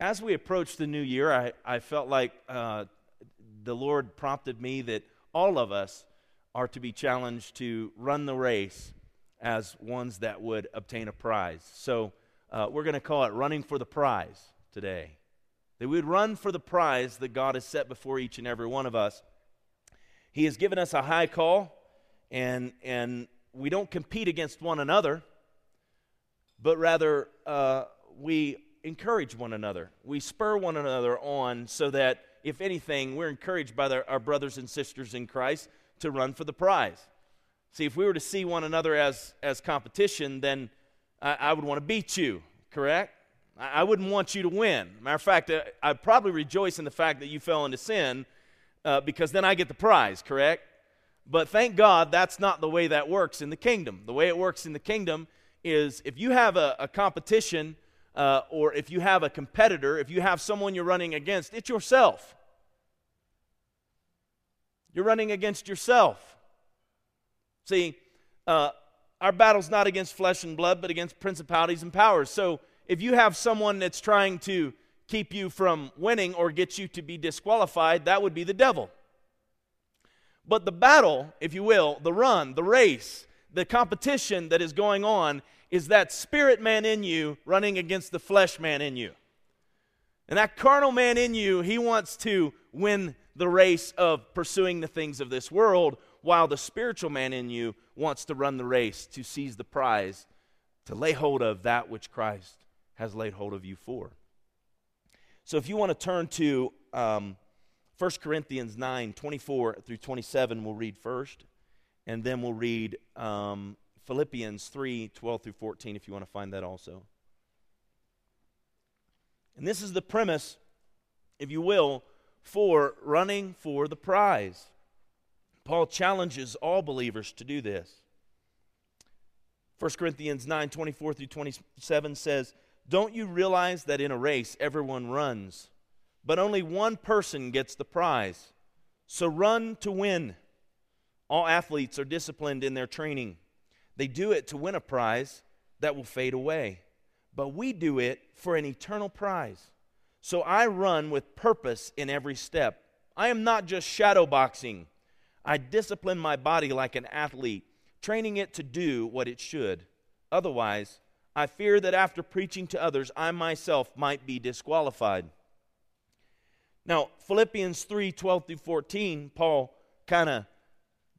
as we approach the new year, I, I felt like uh, the Lord prompted me that all of us are to be challenged to run the race as ones that would obtain a prize. So uh, we're going to call it running for the prize today. That we would run for the prize that God has set before each and every one of us. He has given us a high call, and, and we don't compete against one another, but rather uh, we encourage one another. We spur one another on so that, if anything, we're encouraged by our brothers and sisters in Christ to run for the prize. See, if we were to see one another as, as competition, then I, I would want to beat you, correct? I, I, wouldn't want you to win. Matter of fact, uh, I'd probably rejoice in the fact that you fell into sin uh, because then I get the prize, correct? But thank God that's not the way that works in the kingdom. The way it works in the kingdom is if you have a, a competition uh, or if you have a competitor, if you have someone you're running against, it's yourself. You're running against yourself. See, uh, our battle's not against flesh and blood, but against principalities and powers. So if you have someone that's trying to keep you from winning or get you to be disqualified, that would be the devil. But the battle, if you will, the run, the race, the competition that is going on is that spirit man in you running against the flesh man in you. And that carnal man in you, he wants to win the race of pursuing the things of this world, while the spiritual man in you wants to run the race to seize the prize, to lay hold of that which Christ has laid hold of you for. So if you want to turn to um, 1 Corinthians 9 24 through 27, we'll read first, and then we'll read um, Philippians 3 12 through 14 if you want to find that also. And this is the premise, if you will, for running for the prize. Paul challenges all believers to do this. 1 Corinthians 9 24 through 27 says, Don't you realize that in a race everyone runs, but only one person gets the prize? So run to win. All athletes are disciplined in their training. They do it to win a prize that will fade away, but we do it for an eternal prize. So I run with purpose in every step. I am not just shadow boxing. I discipline my body like an athlete, training it to do what it should. Otherwise, I fear that after preaching to others, I myself might be disqualified. Now, Philippians 3 12 through 14, Paul kind of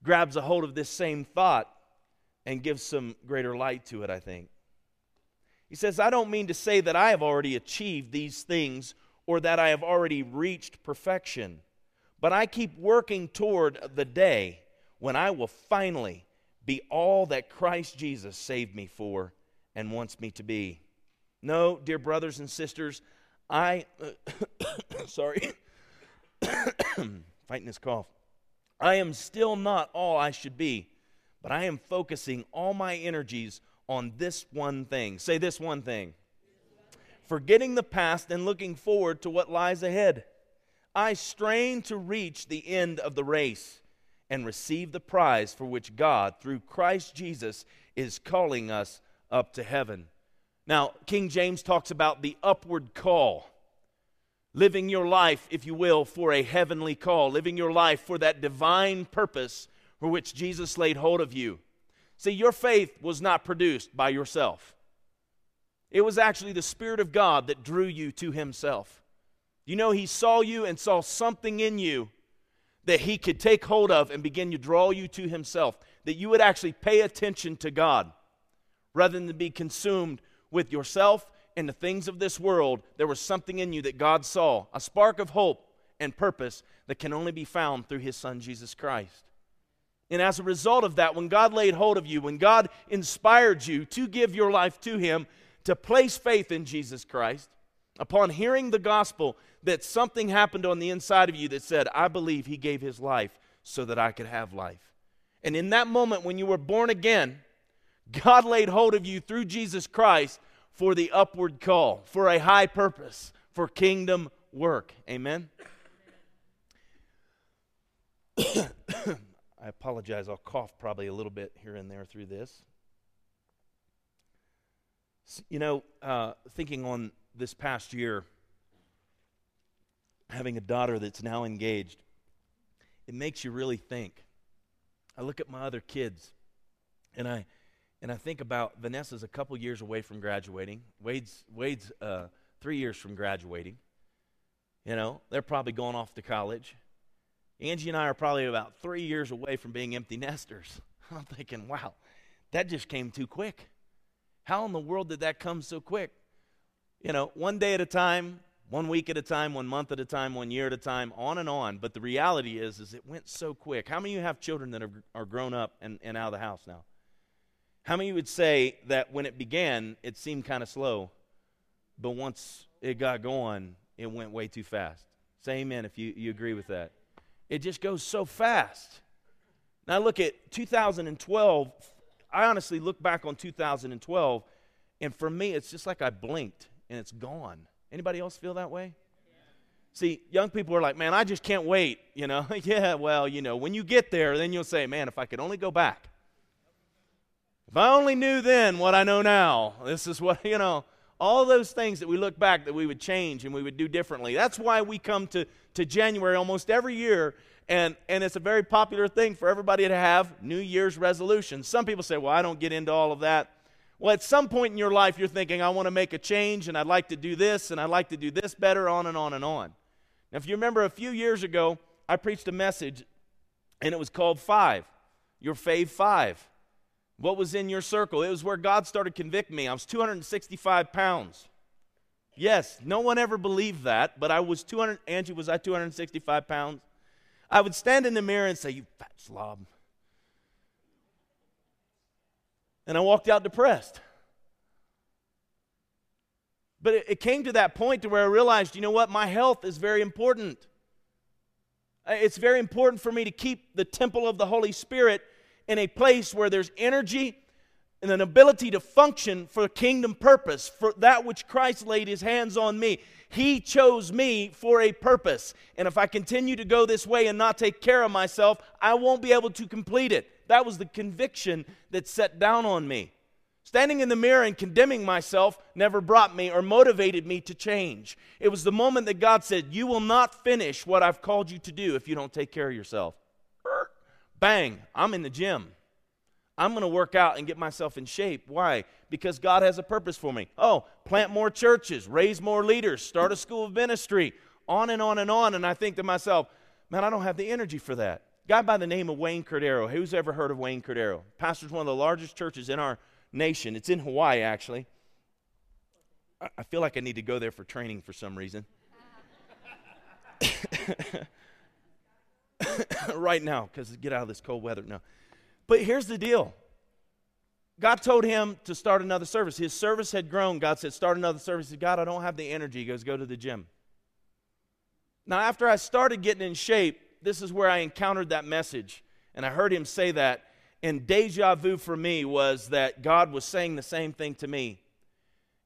grabs a hold of this same thought and gives some greater light to it, I think. He says, I don't mean to say that I have already achieved these things or that I have already reached perfection, but I keep working toward the day when I will finally be all that Christ Jesus saved me for and wants me to be. No, dear brothers and sisters, I, uh, sorry, fighting this cough. I am still not all I should be, but I am focusing all my energies on this one thing. Say this one thing. Forgetting the past and looking forward to what lies ahead. I strain to reach the end of the race and receive the prize for which God, through Christ Jesus, is calling us up to heaven. Now, King James talks about the upward call. Living your life, if you will, for a heavenly call, living your life for that divine purpose for which Jesus laid hold of you. See, your faith was not produced by yourself. It was actually the Spirit of God that drew you to Himself. You know, He saw you and saw something in you that He could take hold of and begin to draw you to Himself, that you would actually pay attention to God rather than be consumed with yourself and the things of this world. There was something in you that God saw, a spark of hope and purpose that can only be found through His Son, Jesus Christ. And as a result of that, when God laid hold of you, when God inspired you to give your life to Him, to place faith in Jesus Christ, upon hearing the gospel, that something happened on the inside of you that said, I believe He gave His life so that I could have life. And in that moment, when you were born again, God laid hold of you through Jesus Christ for the upward call, for a high purpose, for kingdom work. Amen? I apologize. I'll cough probably a little bit here and there through this. You know, uh, thinking on this past year, having a daughter that's now engaged, it makes you really think. I look at my other kids and I and I think about Vanessa's a couple years away from graduating. Wade's Wade's uh, three years from graduating. You know, they're probably going off to college. Angie and I are probably about three years away from being empty nesters. I'm thinking, wow, that just came too quick. How in the world did that come so quick? You know, one day at a time, one week at a time, one month at a time, one year at a time, on and on. But the reality is, is it went so quick. How many of you have children that are, are grown up and, and out of the house now? How many would say that when it began, it seemed kind of slow, but once it got going, it went way too fast? Say amen if you, you agree with that. It just goes so fast. Now look at 2012. I honestly look back on 2012, and for me, it's just like I blinked and it's gone. Anybody else feel that way? See, young people are like, man, I just can't wait. You know, yeah, well, you know, when you get there, then you'll say, man, if I could only go back. If I only knew then what I know now, this is what, you know, all those things that we look back that we would change and we would do differently. That's why we come to, to January almost every year, and, and it's a very popular thing for everybody to have New Year's resolutions. Some people say, well, I don't get into all of that. Well, at some point in your life, you're thinking, I want to make a change, and I'd like to do this, and I'd like to do this better, on and on and on. Now, if you remember a few years ago, I preached a message, and it was called Five, Your Fave Five. What was in your circle? It was where God started convicting me. I was 265 pounds. Yes, no one ever believed that, but I was 200. Angie, was I 265 pounds? I would stand in the mirror and say, You fat slob. And I walked out depressed. But it, it came to that point to where I realized, you know what? My health is very important. It's very important for me to keep the temple of the Holy Spirit in a place where there's energy and an ability to function for kingdom purpose, for that which Christ laid his hands on me. He chose me for a purpose. And if I continue to go this way and not take care of myself, I won't be able to complete it. That was the conviction that set down on me. Standing in the mirror and condemning myself never brought me or motivated me to change. It was the moment that God said, You will not finish what I've called you to do if you don't take care of yourself. Bang, I'm in the gym. I'm going to work out and get myself in shape. Why? Because God has a purpose for me. Oh, plant more churches, raise more leaders, start a school of ministry, on and on and on. And I think to myself, man, I don't have the energy for that. Guy by the name of Wayne Cordeiro. Who's ever heard of Wayne Cordeiro? Pastors one of the largest churches in our nation. It's in Hawaii, actually. I feel like I need to go there for training for some reason. right now because get out of this cold weather. No. But here's the deal God told him to start another service. His service had grown. God said, Start another service. He said, God, I don't have the energy. He goes, Go to the gym. Now, after I started getting in shape, this is where I encountered that message. And I heard him say that. And deja vu for me was that God was saying the same thing to me.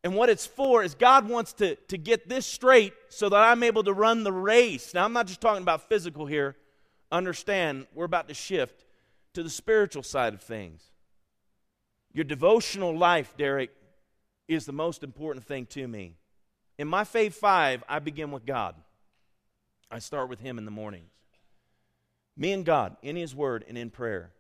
And what it's for is God wants to, to get this straight so that I'm able to run the race. Now, I'm not just talking about physical here understand we're about to shift to the spiritual side of things. Your devotional life, Derek, is the most important thing to me. In my Fave Five, I begin with God. I start with Him in the mornings. Me and God, in His Word and in prayer.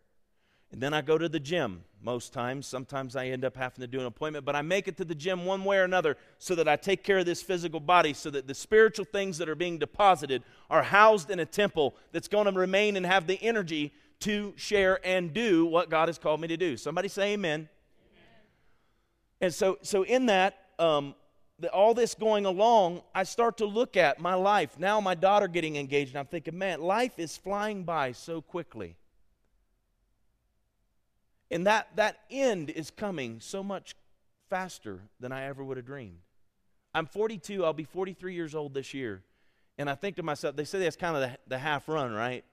And then I go to the gym most times. Sometimes I end up having to do an appointment, but I make it to the gym one way or another so that I take care of this physical body, so that the spiritual things that are being deposited are housed in a temple that's going to remain and have the energy to share and do what God has called me to do. Somebody say amen. amen. And so, so in that, um, the, all this going along, I start to look at my life. Now, my daughter getting engaged, and I'm thinking, man, life is flying by so quickly. And that, that end is coming so much faster than I ever would have dreamed. I'm 42, I'll be 43 years old this year. And I think to myself, they say that's kind of the, the half run, right?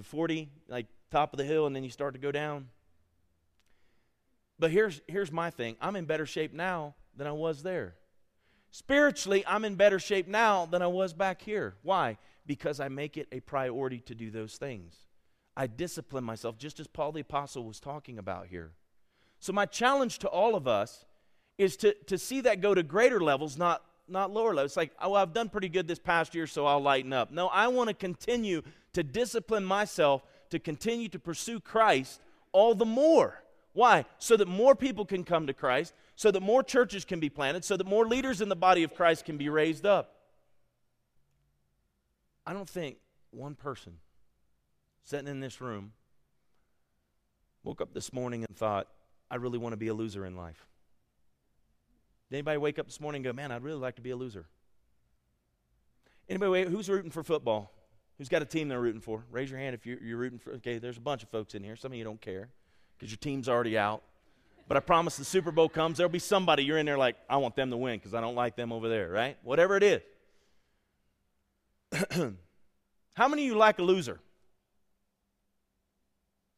40, like top of the hill, and then you start to go down. But here's, here's my thing I'm in better shape now than I was there. Spiritually, I'm in better shape now than I was back here. Why? Because I make it a priority to do those things. I discipline myself, just as Paul the Apostle was talking about here. So, my challenge to all of us is to, to see that go to greater levels, not not lower levels. It's like, oh, I've done pretty good this past year, so I'll lighten up. No, I want to continue to discipline myself to continue to pursue Christ all the more. Why? So that more people can come to Christ, so that more churches can be planted, so that more leaders in the body of Christ can be raised up. I don't think one person sitting in this room woke up this morning and thought, I really want to be a loser in life. Did anybody wake up this morning and go, man, I'd really like to be a loser? Anybody, who's rooting for football? Who's got a team they're rooting for? Raise your hand if you're, you're rooting for. Okay, there's a bunch of folks in here. Some of you don't care because your team's already out. But I promise the Super Bowl comes, there'll be somebody you're in there like, I want them to win because I don't like them over there, right? Whatever it is. How many of you like a loser?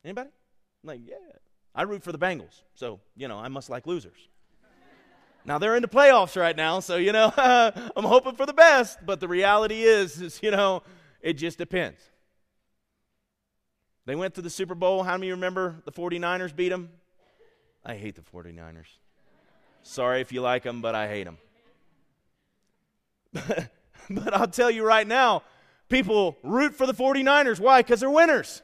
Anybody? Like, yeah. I root for the Bengals, so, you know, I must like losers. Now they're in the playoffs right now, so you know I'm hoping for the best. But the reality is, is you know, it just depends. They went to the Super Bowl. How many remember the 49ers beat them? I hate the 49ers. Sorry if you like them, but I hate them. but I'll tell you right now, people root for the 49ers. Why? Because they're winners.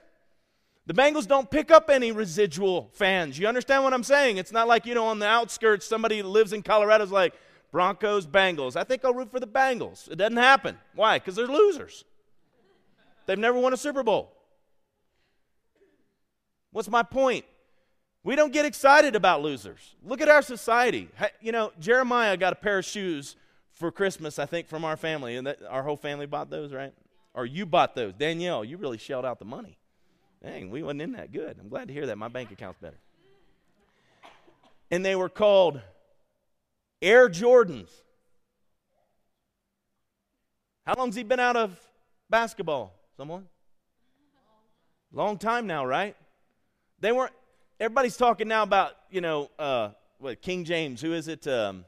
The Bengals don't pick up any residual fans. You understand what I'm saying? It's not like, you know, on the outskirts, somebody lives in Colorado is like, Broncos, Bengals. I think I'll root for the Bengals. It doesn't happen. Why? Because they're losers. They've never won a Super Bowl. What's my point? We don't get excited about losers. Look at our society. You know, Jeremiah got a pair of shoes for Christmas, I think, from our family. And that, our whole family bought those, right? Or you bought those. Danielle, you really shelled out the money. Dang, we wasn't in that good. I'm glad to hear that. My bank account's better. And they were called Air Jordans. How long's he been out of basketball? Someone? Long time now, right? They weren't. Everybody's talking now about you know uh, what King James. Who is it? Um,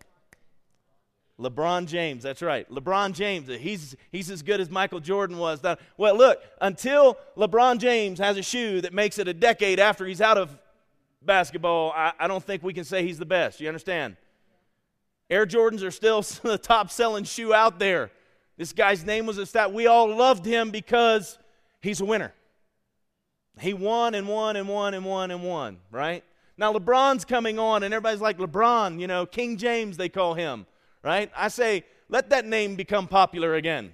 LeBron James, that's right. LeBron James, he's, he's as good as Michael Jordan was. Well, look, until LeBron James has a shoe that makes it a decade after he's out of basketball, I, I don't think we can say he's the best. You understand? Air Jordans are still the top selling shoe out there. This guy's name was a stat. We all loved him because he's a winner. He won and won and won and won and won, right? Now LeBron's coming on, and everybody's like, LeBron, you know, King James, they call him right? I say, let that name become popular again.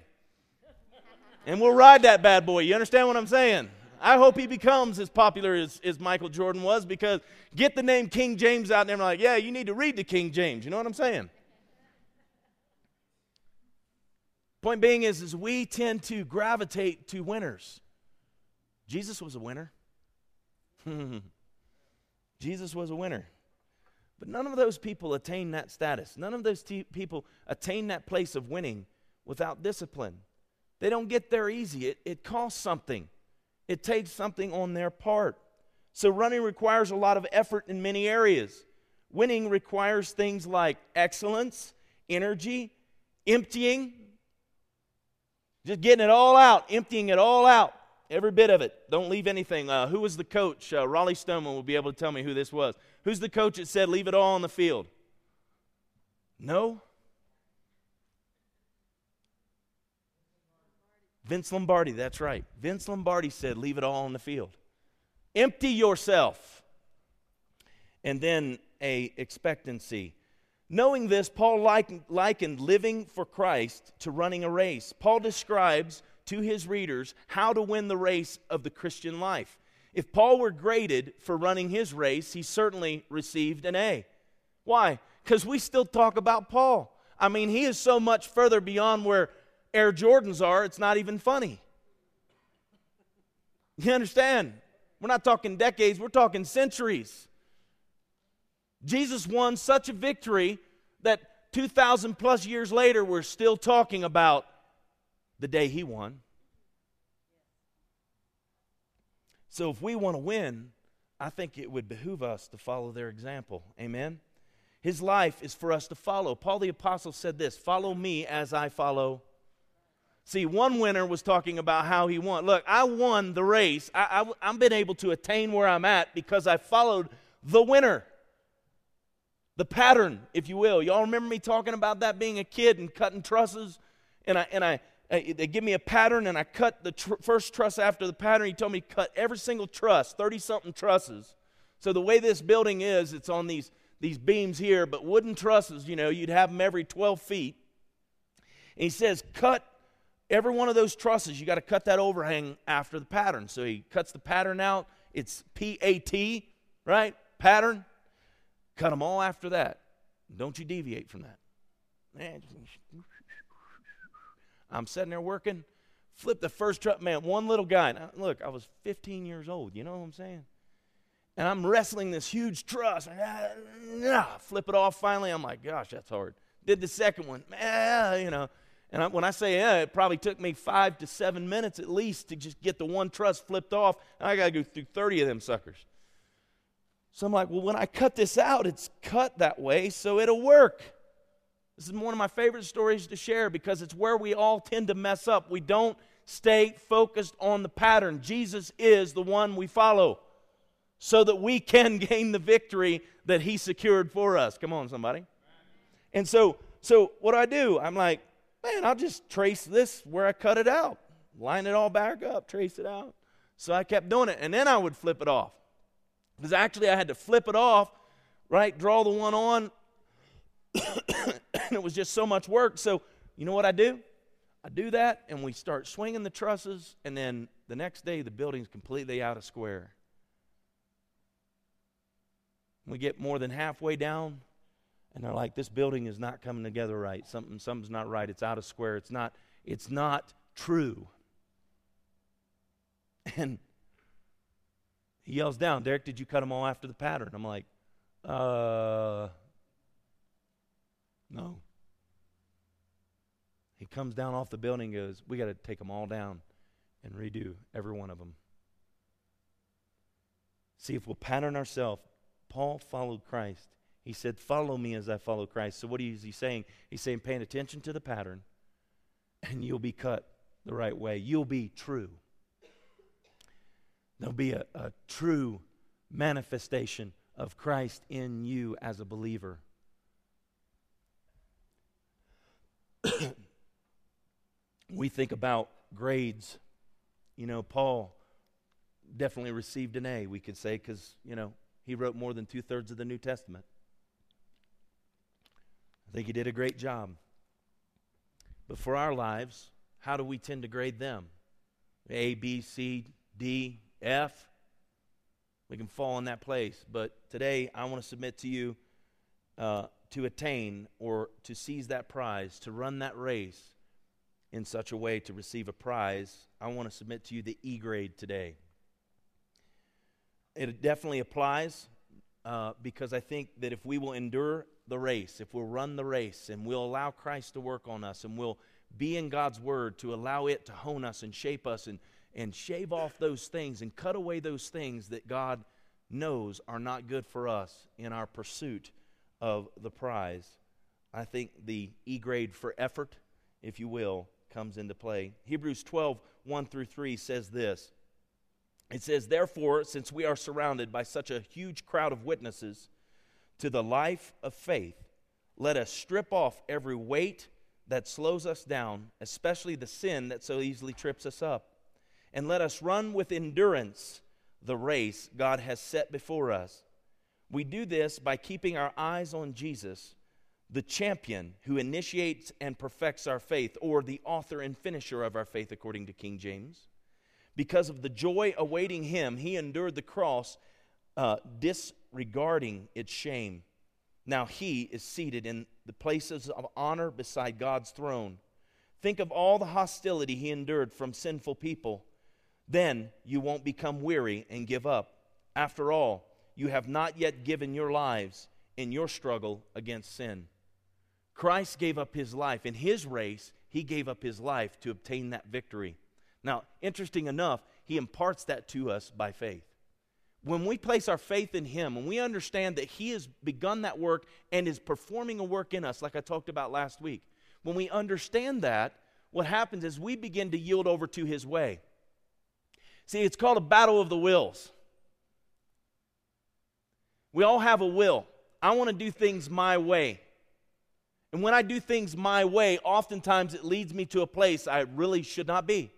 And we'll ride that bad boy. You understand what I'm saying? I hope he becomes as popular as, as Michael Jordan was because get the name King James out there and like, yeah, you need to read the King James. You know what I'm saying? Point being is, is we tend to gravitate to winners. Jesus was a winner. Jesus was a winner. But none of those people attain that status. None of those t- people attain that place of winning without discipline. They don't get there easy. It, it costs something, it takes something on their part. So, running requires a lot of effort in many areas. Winning requires things like excellence, energy, emptying, just getting it all out, emptying it all out. Every bit of it. Don't leave anything. Uh, who was the coach? Uh, Raleigh Stoneman will be able to tell me who this was. Who's the coach that said, leave it all on the field? No. Vince Lombardi, that's right. Vince Lombardi said, leave it all on the field. Empty yourself. And then a expectancy. Knowing this, Paul likened living for Christ to running a race. Paul describes to his readers how to win the race of the Christian life. If Paul were graded for running his race, he certainly received an A. Why? Because we still talk about Paul. I mean, he is so much further beyond where Air Jordans are, it's not even funny. You understand? We're not talking decades, we're talking centuries. Jesus won such a victory that 2,000 plus years later, we're still talking about the day he won. So if we want to win, I think it would behoove us to follow their example. Amen? His life is for us to follow. Paul the Apostle said this Follow me as I follow. See, one winner was talking about how he won. Look, I won the race. I, I, I've been able to attain where I'm at because I followed the winner. The pattern, if you will. Y'all remember me talking about that being a kid and cutting trusses? And I, and I, I they give me a pattern and I cut the tr- first truss after the pattern. He told me cut every single truss, 30 something trusses. So the way this building is, it's on these, these beams here, but wooden trusses, you know, you'd have them every 12 feet. And he says, cut every one of those trusses. You got to cut that overhang after the pattern. So he cuts the pattern out. It's P A T, right? Pattern. Cut them all after that. Don't you deviate from that. I'm sitting there working. Flip the first truck, man. One little guy. Now, look, I was 15 years old. You know what I'm saying? And I'm wrestling this huge truss. Uh, uh, flip it off finally. I'm like, gosh, that's hard. Did the second one. Man, you know. And I, when I say yeah, it probably took me five to seven minutes at least to just get the one truss flipped off. I got to go through 30 of them suckers. So I'm like, well, when I cut this out, it's cut that way, so it'll work. This is one of my favorite stories to share because it's where we all tend to mess up. We don't stay focused on the pattern. Jesus is the one we follow so that we can gain the victory that he secured for us. Come on, somebody. And so, so what do I do? I'm like, man, I'll just trace this where I cut it out, line it all back up, trace it out. So I kept doing it, and then I would flip it off. Because actually, I had to flip it off, right? Draw the one on. and it was just so much work. So, you know what I do? I do that, and we start swinging the trusses, and then the next day, the building's completely out of square. We get more than halfway down, and they're like, "This building is not coming together right. Something, something's not right. It's out of square. It's not. It's not true." And he yells down, Derek, did you cut them all after the pattern? I'm like, uh, no. He comes down off the building goes, we got to take them all down and redo every one of them. See, if we'll pattern ourselves, Paul followed Christ. He said, Follow me as I follow Christ. So, what is he saying? He's saying, Paying attention to the pattern, and you'll be cut the right way. You'll be true. There'll be a, a true manifestation of Christ in you as a believer. we think about grades. You know, Paul definitely received an A, we could say, because, you know, he wrote more than two thirds of the New Testament. I think he did a great job. But for our lives, how do we tend to grade them? A, B, C, D, F, we can fall in that place. But today, I want to submit to you uh, to attain or to seize that prize, to run that race in such a way to receive a prize. I want to submit to you the E grade today. It definitely applies uh, because I think that if we will endure the race, if we'll run the race and we'll allow Christ to work on us and we'll be in God's Word to allow it to hone us and shape us and and shave off those things and cut away those things that God knows are not good for us in our pursuit of the prize. I think the E grade for effort, if you will, comes into play. Hebrews 12, 1 through 3 says this. It says, Therefore, since we are surrounded by such a huge crowd of witnesses to the life of faith, let us strip off every weight that slows us down, especially the sin that so easily trips us up and let us run with endurance the race God has set before us. We do this by keeping our eyes on Jesus, the champion who initiates and perfects our faith, or the author and finisher of our faith, according to King James. Because of the joy awaiting him, he endured the cross, uh, disregarding its shame. Now he is seated in the places of honor beside God's throne. Think of all the hostility he endured from sinful people then you won't become weary and give up. After all, you have not yet given your lives in your struggle against sin. Christ gave up his life. In his race, he gave up his life to obtain that victory. Now, interesting enough, he imparts that to us by faith. When we place our faith in him, when we understand that he has begun that work and is performing a work in us, like I talked about last week, when we understand that, what happens is we begin to yield over to his way. See, it's called a battle of the wills. We all have a will. I want to do things my way. And when I do things my way, oftentimes it leads me to a place I really should not be.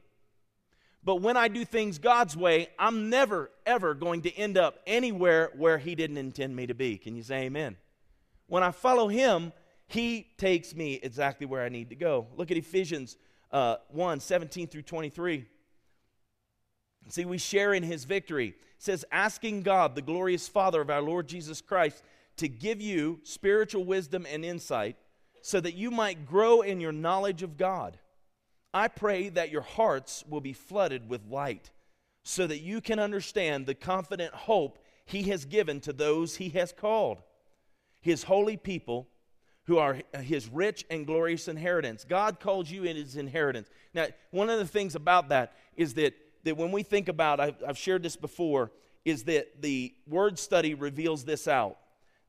But when I do things God's way, I'm never, ever going to end up anywhere where He didn't intend me to be. Can you say amen? When I follow Him, He takes me exactly where I need to go. Look at Ephesians uh, 1 17 through 23. See, we share in His victory. It says, asking God, the glorious Father of our Lord Jesus Christ, to give you spiritual wisdom and insight so that you might grow in your knowledge of God. I pray that your hearts will be flooded with light so that you can understand the confident hope He has given to those He has called, His holy people who are His rich and glorious inheritance. God calls you in His inheritance. Now, one of the things about that is that, that when we think about, I've, I've shared this before, is that the word study reveals this out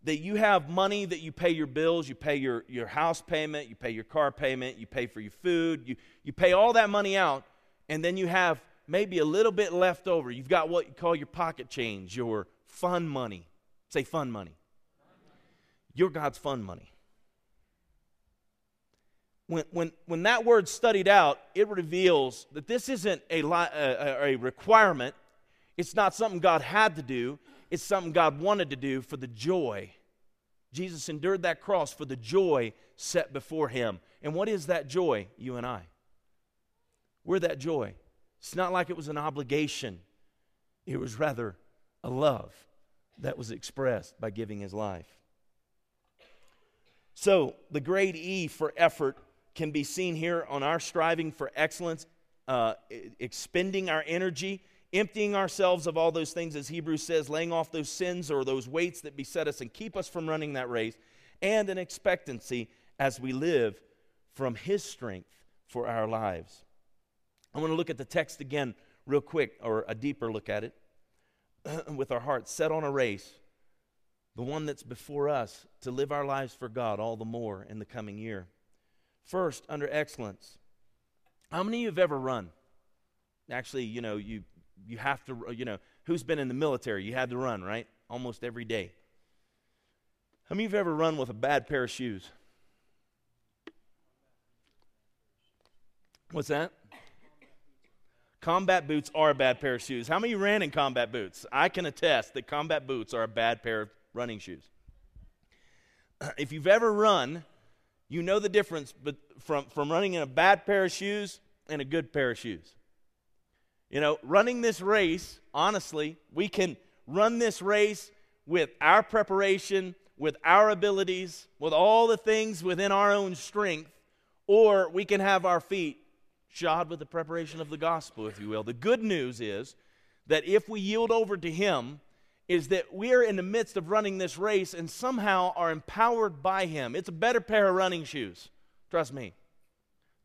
that you have money that you pay your bills, you pay your, your house payment, you pay your car payment, you pay for your food, you, you pay all that money out, and then you have maybe a little bit left over. You've got what you call your pocket change, your fun money. Say fun money. Your God's fun money. When, when, when that word studied out, it reveals that this isn't a, a, a requirement. It's not something God had to do. It's something God wanted to do for the joy. Jesus endured that cross for the joy set before him. And what is that joy? You and I. We're that joy. It's not like it was an obligation, it was rather a love that was expressed by giving his life. So, the grade E for effort can be seen here on our striving for excellence, uh, expending our energy emptying ourselves of all those things, as Hebrews says, laying off those sins or those weights that beset us and keep us from running that race, and an expectancy as we live from His strength for our lives. I want to look at the text again, real quick, or a deeper look at it, with our hearts set on a race, the one that's before us, to live our lives for God all the more in the coming year. First, under excellence. How many of you have ever run? Actually, you know, you you have to, you know, who's been in the military? You had to run, right? Almost every day. How many of you have ever run with a bad pair of shoes? What's that? Combat boots are a bad pair of shoes. How many ran in combat boots? I can attest that combat boots are a bad pair of running shoes. If you've ever run, you know the difference but from, from running in a bad pair of shoes and a good pair of shoes. You know, running this race, honestly, we can run this race with our preparation, with our abilities, with all the things within our own strength, or we can have our feet shod with the preparation of the gospel, if you will. The good news is that if we yield over to Him, is that we are in the midst of running this race and somehow are empowered by Him. It's a better pair of running shoes. Trust me.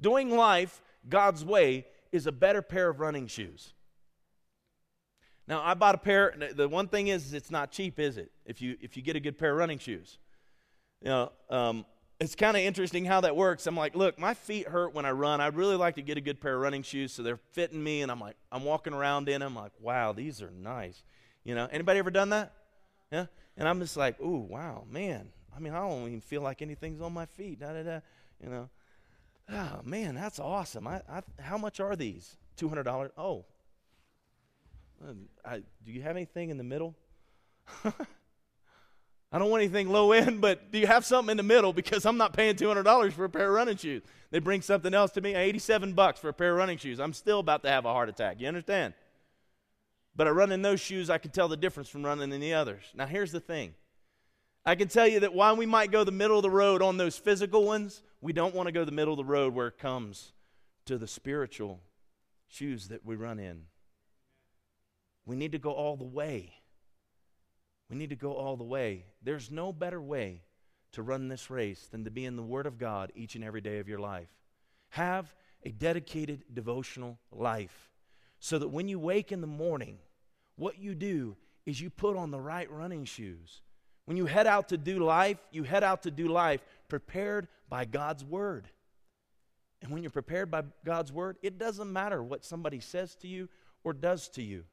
Doing life God's way is a better pair of running shoes. Now, I bought a pair. The one thing is, it's not cheap, is it? If you if you get a good pair of running shoes, you know, um, it's kind of interesting how that works. I'm like, look, my feet hurt when I run. I'd really like to get a good pair of running shoes so they're fitting me, and I'm like, I'm walking around in them, I'm like, wow, these are nice. You know, anybody ever done that? Yeah. And I'm just like, ooh, wow, man. I mean, I don't even feel like anything's on my feet. Da, da, da. You know, oh man, that's awesome. I, I, how much are these? Two hundred dollars. Oh, uh, I, do you have anything in the middle? I don't want anything low end, but do you have something in the middle? Because I'm not paying two hundred dollars for a pair of running shoes. They bring something else to me, eighty-seven bucks for a pair of running shoes. I'm still about to have a heart attack. You understand? But I run in those shoes, I can tell the difference from running in the others. Now here's the thing. I can tell you that while we might go the middle of the road on those physical ones, we don't want to go the middle of the road where it comes to the spiritual shoes that we run in. We need to go all the way. We need to go all the way. There's no better way to run this race than to be in the Word of God each and every day of your life. Have a dedicated devotional life so that when you wake in the morning, what you do is you put on the right running shoes. When you head out to do life, you head out to do life prepared by God's Word. And when you're prepared by God's Word, it doesn't matter what somebody says to you or does to you.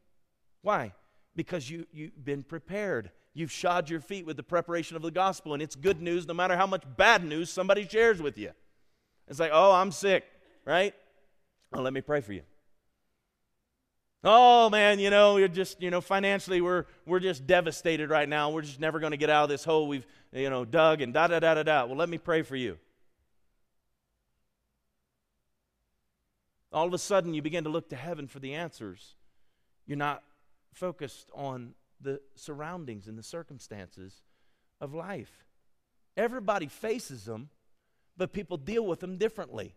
Why? Because you, you've been prepared you've shod your feet with the preparation of the gospel, and it's good news no matter how much bad news somebody shares with you. It's like, oh, I'm sick, right? Well, let me pray for you. Oh man, you know, we're just, you know, financially we're we're just devastated right now. We're just never going to get out of this hole we've, you know, dug and da da da da da. Well, let me pray for you. All of a sudden you begin to look to heaven for the answers. You're not focused on the surroundings and the circumstances of life. Everybody faces them, but people deal with them differently.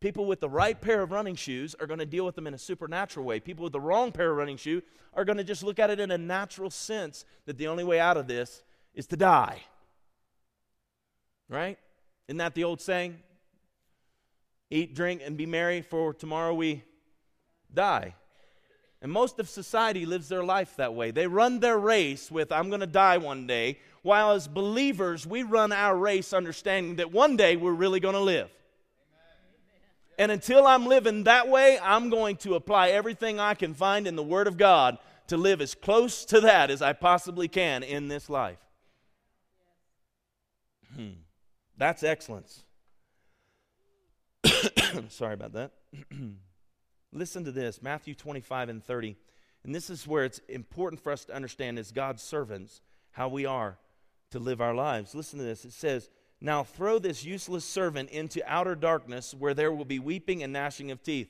People with the right pair of running shoes are going to deal with them in a supernatural way. People with the wrong pair of running shoe are going to just look at it in a natural sense that the only way out of this is to die. Right? Isn't that the old saying? Eat, drink, and be merry, for tomorrow we die. And most of society lives their life that way. They run their race with, I'm going to die one day, while as believers, we run our race understanding that one day we're really going to live. And until I'm living that way, I'm going to apply everything I can find in the Word of God to live as close to that as I possibly can in this life. Hmm. That's excellence. Sorry about that. Listen to this Matthew 25 and 30. And this is where it's important for us to understand as God's servants how we are to live our lives. Listen to this. It says, Now throw this useless servant into outer darkness where there will be weeping and gnashing of teeth.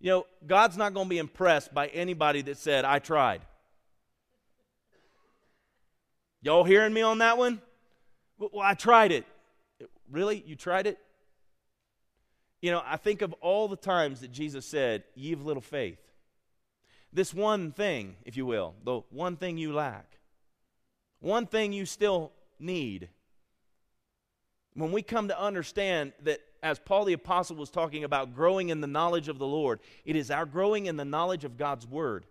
You know, God's not going to be impressed by anybody that said, I tried. Y'all hearing me on that one? Well, I tried it. Really? You tried it? You know, I think of all the times that Jesus said, Ye have little faith. This one thing, if you will, the one thing you lack, one thing you still need. When we come to understand that, as Paul the Apostle was talking about growing in the knowledge of the Lord, it is our growing in the knowledge of God's Word.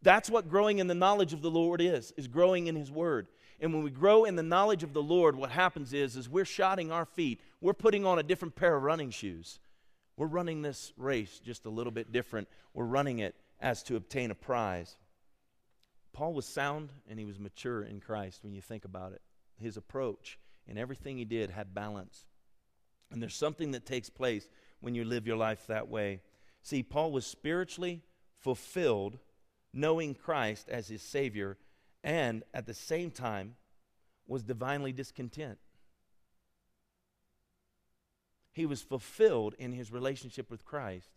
That's what growing in the knowledge of the Lord is, is growing in His Word. And when we grow in the knowledge of the Lord, what happens is, is we're shodding our feet. We're putting on a different pair of running shoes. We're running this race just a little bit different. We're running it as to obtain a prize. Paul was sound and he was mature in Christ when you think about it. His approach and everything he did had balance. And there's something that takes place when you live your life that way. See, Paul was spiritually fulfilled, knowing Christ as his Savior and at the same time was divinely discontent. He was fulfilled in his relationship with Christ,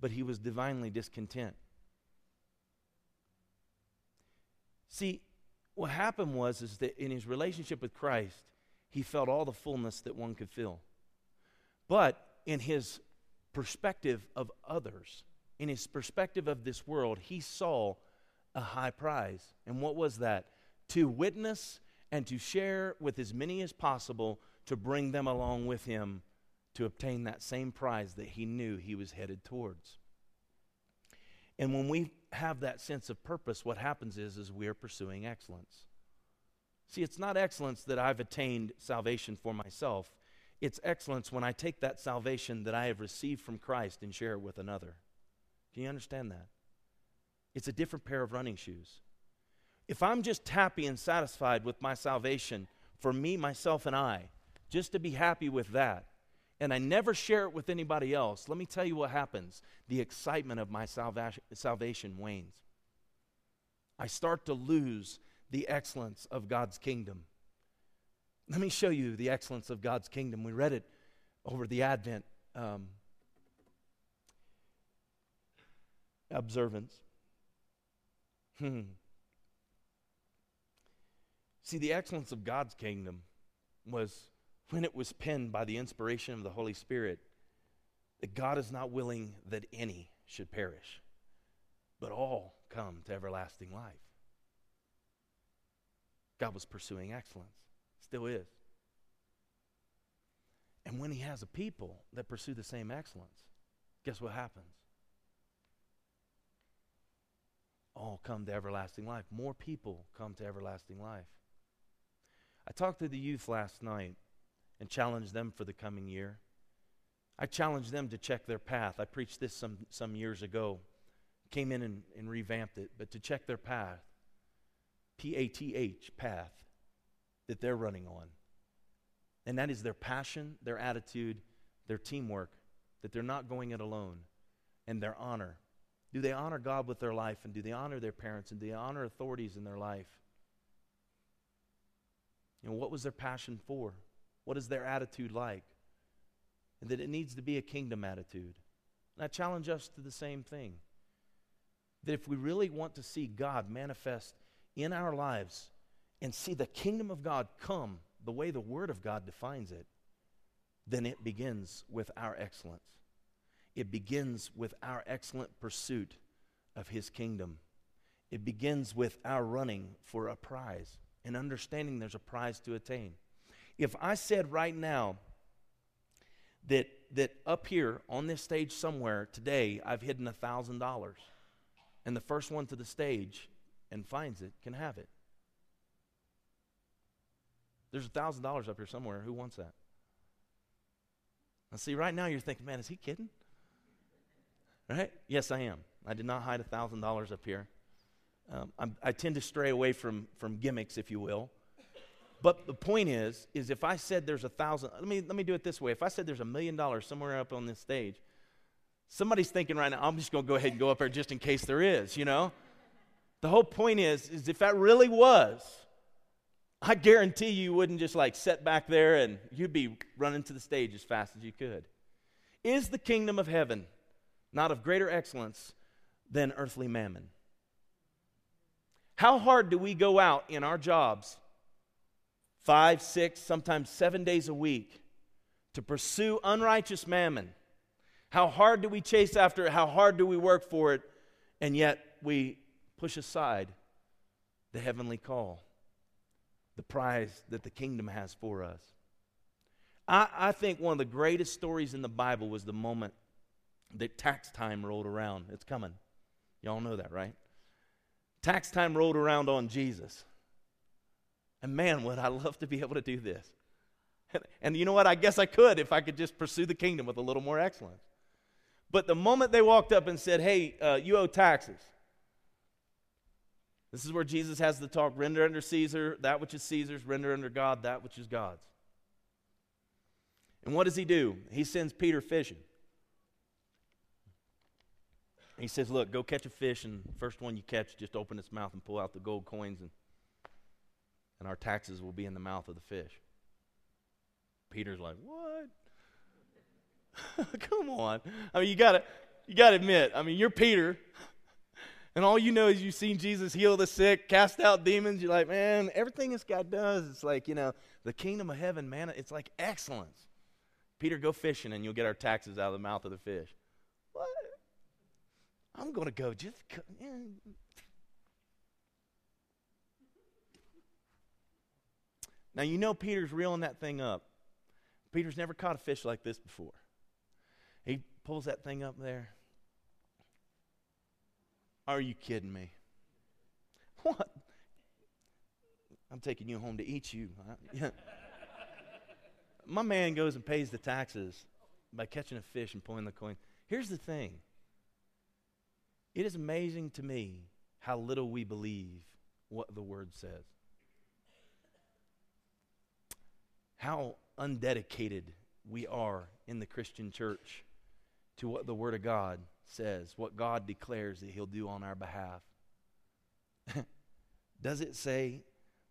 but he was divinely discontent. See, what happened was is that in his relationship with Christ, he felt all the fullness that one could feel. But in his perspective of others, in his perspective of this world, he saw a high prize. And what was that? To witness and to share with as many as possible to bring them along with him to obtain that same prize that he knew he was headed towards. And when we have that sense of purpose, what happens is, is we are pursuing excellence. See, it's not excellence that I've attained salvation for myself. It's excellence when I take that salvation that I have received from Christ and share it with another. Can you understand that? It's a different pair of running shoes. If I'm just happy and satisfied with my salvation for me, myself, and I, just to be happy with that, and I never share it with anybody else, let me tell you what happens. The excitement of my salvation wanes. I start to lose the excellence of God's kingdom. Let me show you the excellence of God's kingdom. We read it over the Advent um, observance. Hmm. See, the excellence of God's kingdom was when it was penned by the inspiration of the Holy Spirit that God is not willing that any should perish, but all come to everlasting life. God was pursuing excellence, still is. And when He has a people that pursue the same excellence, guess what happens? all come to everlasting life. More people come to everlasting life. I talked to the youth last night and challenged them for the coming year. I challenged them to check their path. I preached this some, some years ago, came in and, and revamped it, but to check their path. P A T H, path, that they're running on. And that is their passion, their attitude, their teamwork, that they're not going it alone, and their honor. Do they honor God with their life? And do they honor their parents? And do they honor authorities in their life? Know, what was their passion for? What is their attitude like? And that it needs to be a kingdom attitude. And I challenge us to the same thing. That if we really want to see God manifest in our lives and see the kingdom of God come the way the Word of God defines it, then it begins with our excellence. It begins with our excellent pursuit of His kingdom. It begins with our running for a prize and understanding there's a prize to attain. If I said right now that, that up here on this stage somewhere today I've hidden a $1,000, and the first one to the stage and finds it can have it. There's a thousand dollars up here somewhere. Who wants that? Now, see, right now you're thinking, man, is he kidding? Right? Yes, I am. I did not hide a thousand dollars up here. Um, i tend to stray away from from gimmicks, if you will. But the point is, is if I said there's a thousand, let me let me do it this way. If I said there's a million dollars somewhere up on this stage, somebody's thinking right now, I'm just going to go ahead and go up there just in case there is. You know, the whole point is, is if that really was, I guarantee you wouldn't just like sit back there and you'd be running to the stage as fast as you could. Is the kingdom of heaven not of greater excellence than earthly mammon? How hard do we go out in our jobs, five, six, sometimes seven days a week, to pursue unrighteous mammon? How hard do we chase after it? How hard do we work for it? And yet we push aside the heavenly call the prize that the kingdom has for us. I, I think one of the greatest stories in the Bible was the moment that tax time rolled around. It's coming. Y'all know that, right? Tax time rolled around on Jesus. And man, would I love to be able to do this. And, you know what? I guess I could if I could just pursue the kingdom with a little more excellence. But the moment they walked up and said, hey, uh, you owe taxes, this is where Jesus has the talk render under Caesar that which is Caesar's, render under God that which is God's. And what does he do? He sends Peter fishing. He says, Look, go catch a fish, and first one you catch, just open its mouth and pull out the gold coins, and, and our taxes will be in the mouth of the fish. Peter's like, What? Come on. I mean, you gotta you gotta admit, I mean, you're Peter and all you know is you've seen Jesus heal the sick, cast out demons. You're like, man, everything this guy does, it's like, you know, the kingdom of heaven, man, it's like excellence. Peter, go fishing and you'll get our taxes out of the mouth of the fish. What? I'm going to go just. Yeah. Now, you know Peter's reeling that thing up. Peter's never caught a fish like this before. He pulls that thing up there. Are you kidding me? What? I'm taking you home to eat you. My man goes and pays the taxes by catching a fish and pulling the coin. Here's the thing it is amazing to me how little we believe what the word says. How undedicated we are in the Christian church to what the Word of God says, what God declares that He'll do on our behalf. Does it say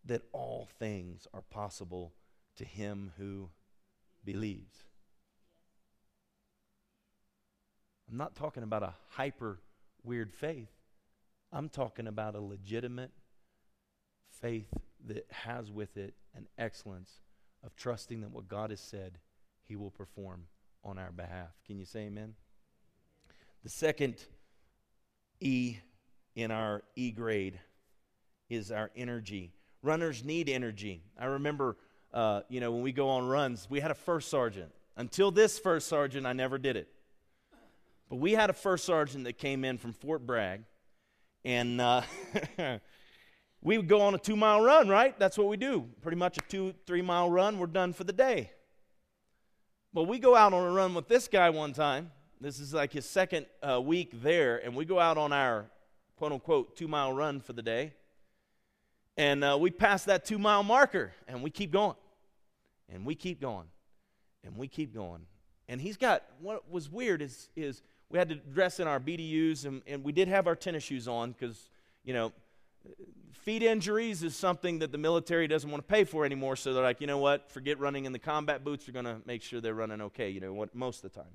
that all things are possible to him who believes? I'm not talking about a hyper weird faith. I'm talking about a legitimate faith that has with it an excellence of trusting that what God has said, He will perform on our behalf. Can you say amen? The second E in our E grade is our energy. Runners need energy. I remember, uh, you know, when we go on runs, we had a first sergeant. Until this first sergeant, I never did it. But we had a first sergeant that came in from Fort Bragg, and uh, we would go on a two mile run, right? That's what we do. Pretty much a two, three mile run, we're done for the day. But we go out on a run with this guy one time, this is like his second uh, week there, and we go out on our quote unquote two mile run for the day. And uh, we pass that two mile marker, and we keep going. And we keep going. And we keep going. And he's got, what was weird is, is we had to dress in our BDUs, and, and we did have our tennis shoes on because, you know, feet injuries is something that the military doesn't want to pay for anymore. So they're like, you know what? Forget running in the combat boots. We're going to make sure they're running okay, you know, what, most of the time.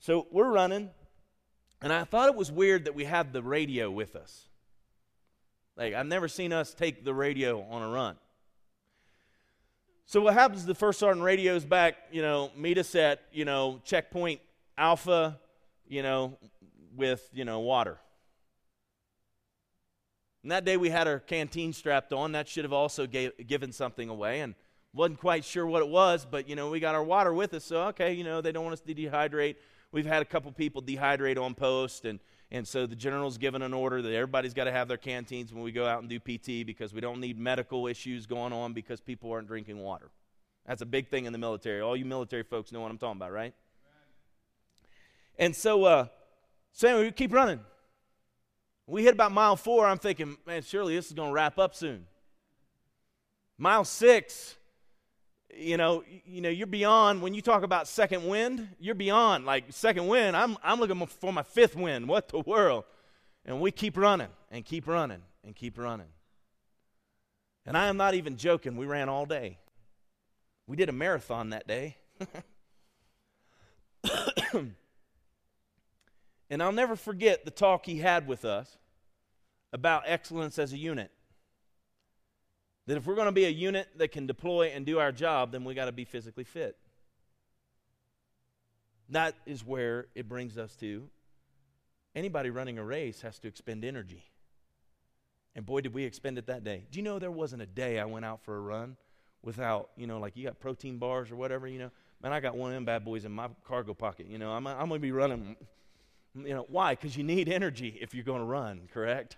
So we're running, and I thought it was weird that we had the radio with us. Like, I've never seen us take the radio on a run. So what happens? The first sergeant radios back, you know, meet us at, you know, checkpoint Alpha, you know, with, you know, water. And that day we had our canteen strapped on. That should have also gave, given something away. And wasn't quite sure what it was, but, you know, we got our water with us. So, okay, you know, they don't want us to dehydrate. We've had a couple people dehydrate on post. And, and so the general's given an order that everybody's got to have their canteens when we go out and do PT because we don't need medical issues going on because people aren't drinking water. That's a big thing in the military. All you military folks know what I'm talking about, right? And so, uh, so anyway, we keep running. We hit about mile four. I'm thinking, man, surely this is going to wrap up soon. Mile six, you know, you know, you're beyond when you talk about second wind. You're beyond like second wind. I'm I'm looking for my fifth wind. What the world? And we keep running and keep running and keep running. And I am not even joking. We ran all day. We did a marathon that day. and I'll never forget the talk he had with us about excellence as a unit. That if we're going to be a unit that can deploy and do our job, then we got to be physically fit. That is where it brings us to anybody running a race has to expend energy. And boy, did we expend it that day. Do you know there wasn't a day I went out for a run without, you know, like you got protein bars or whatever, you know? Man, I got one of them bad boys in my cargo pocket. You know, I'm, I'm going to be running. You know, why? Because you need energy if you're going to run, correct?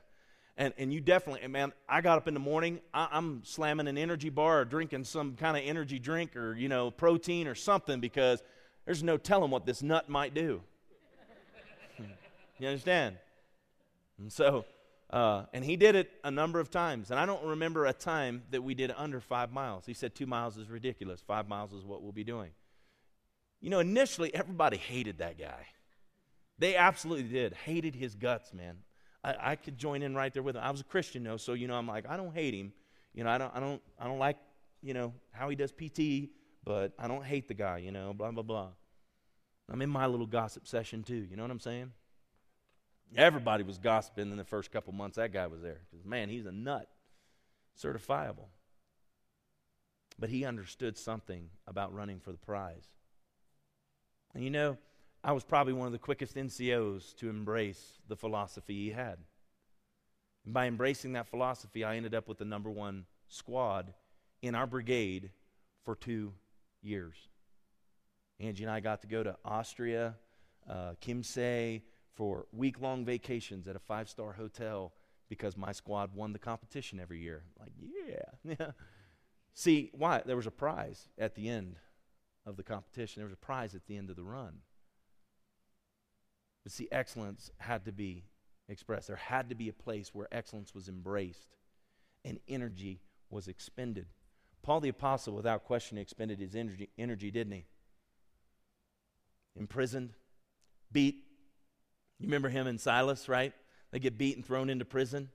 And, and you definitely, man, I got up in the morning, I, am slamming an energy bar or drinking some kind of energy drink or, you know, protein or something because there's no telling what this nut might do. you understand? And so, uh, and he did it a number of times. And I don't remember a time that we did under five miles. He said two miles is ridiculous. Five miles is what we'll be doing. You know, initially, everybody hated that guy. They absolutely did. Hated his guts, man. I, I could join in right there with him. I was a Christian though, so you know I'm like I don't hate him. You know I don't I don't I don't like you know how he does PT, but I don't hate the guy. You know blah blah blah. I'm in my little gossip session too. You know what I'm saying? Everybody was gossiping in the first couple months that guy was there because man he's a nut, certifiable. But he understood something about running for the prize. And you know I was probably one of the quickest NCOs to embrace the philosophy he had. And by embracing that philosophy, I ended up with the number one squad in our brigade for two years. Angie and I got to go to Austria, uh, Chiemsee for week long vacations at a five star hotel because my squad won the competition every year. Like, yeah. yeah. See, why? There was a prize at the end of the competition, there was a prize at the end of the run. But see, excellence had to be expressed. There had to be a place where excellence was embraced and energy was expended. Paul the Apostle, without question, expended his energy, energy didn't he? Imprisoned, beat. You remember him and Silas, right? They get beat and thrown into prison.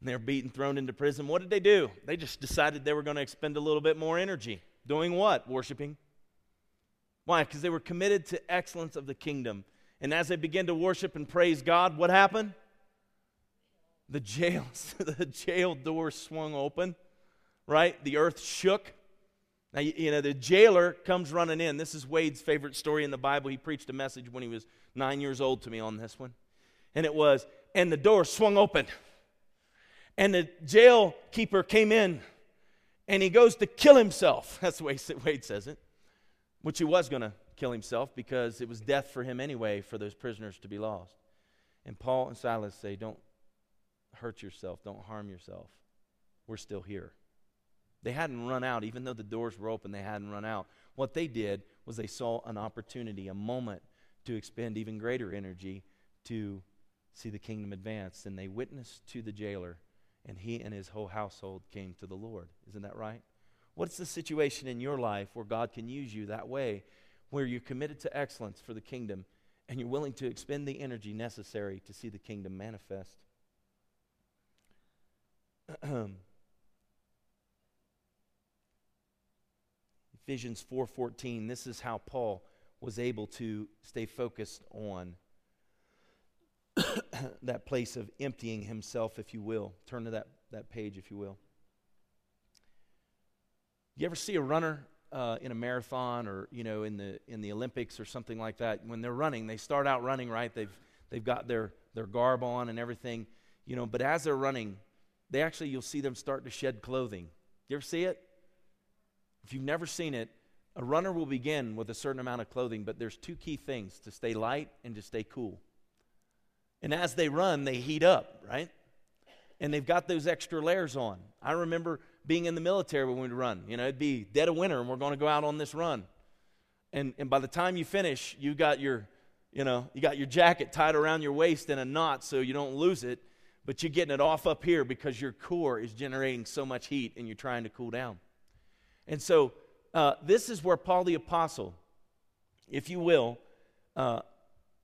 And they're beaten, thrown into prison. What did they do? They just decided they were going to expend a little bit more energy. Doing what? Worshiping. Why? Because they were committed to excellence of the kingdom and as they began to worship and praise God, what happened? The jail, the jail door swung open, right? The earth shook. Now, you know, the jailer comes running in. This is Wade's favorite story in the Bible. He preached a message when he was nine years old to me on this one. And it was, and the door swung open. And the jail keeper came in and he goes to kill himself. That's the way Wade says it, which he was going to kill himself because it was death for him anyway for those prisoners to be lost. And Paul and Silas say, Don't hurt yourself, don't harm yourself. We're still here. They hadn't run out, even though the doors were open, they hadn't run out. What they did was they saw an opportunity, a moment to expend even greater energy to see the kingdom advance. And they witnessed to the jailer and he and his whole household came to the Lord. Isn't that right? What's the situation in your life where God can use you that way, where you're committed to excellence for the kingdom and you're willing to expend the energy necessary to see the kingdom manifest? Ephesians 4:14 this is how Paul was able to stay focused on that place of emptying himself, if you will. Turn to that, that page, if you will. You ever see a runner uh, in a marathon or you know in the in the Olympics or something like that? When they're running, they start out running right. They've they've got their their garb on and everything, you know. But as they're running, they actually you'll see them start to shed clothing. You ever see it? If you've never seen it, a runner will begin with a certain amount of clothing, but there's two key things to stay light and to stay cool. And as they run, they heat up, right? And they've got those extra layers on. I remember being in the military when we'd run. You know, it'd be dead of winter and we're going to go out on this run. And, and by the time you finish, you got your, you know, you got your jacket tied around your waist in a knot so you don't lose it, but you're getting it off up here because your core is generating so much heat and you're trying to cool down. And so uh, this is where Paul the Apostle, if you will, uh,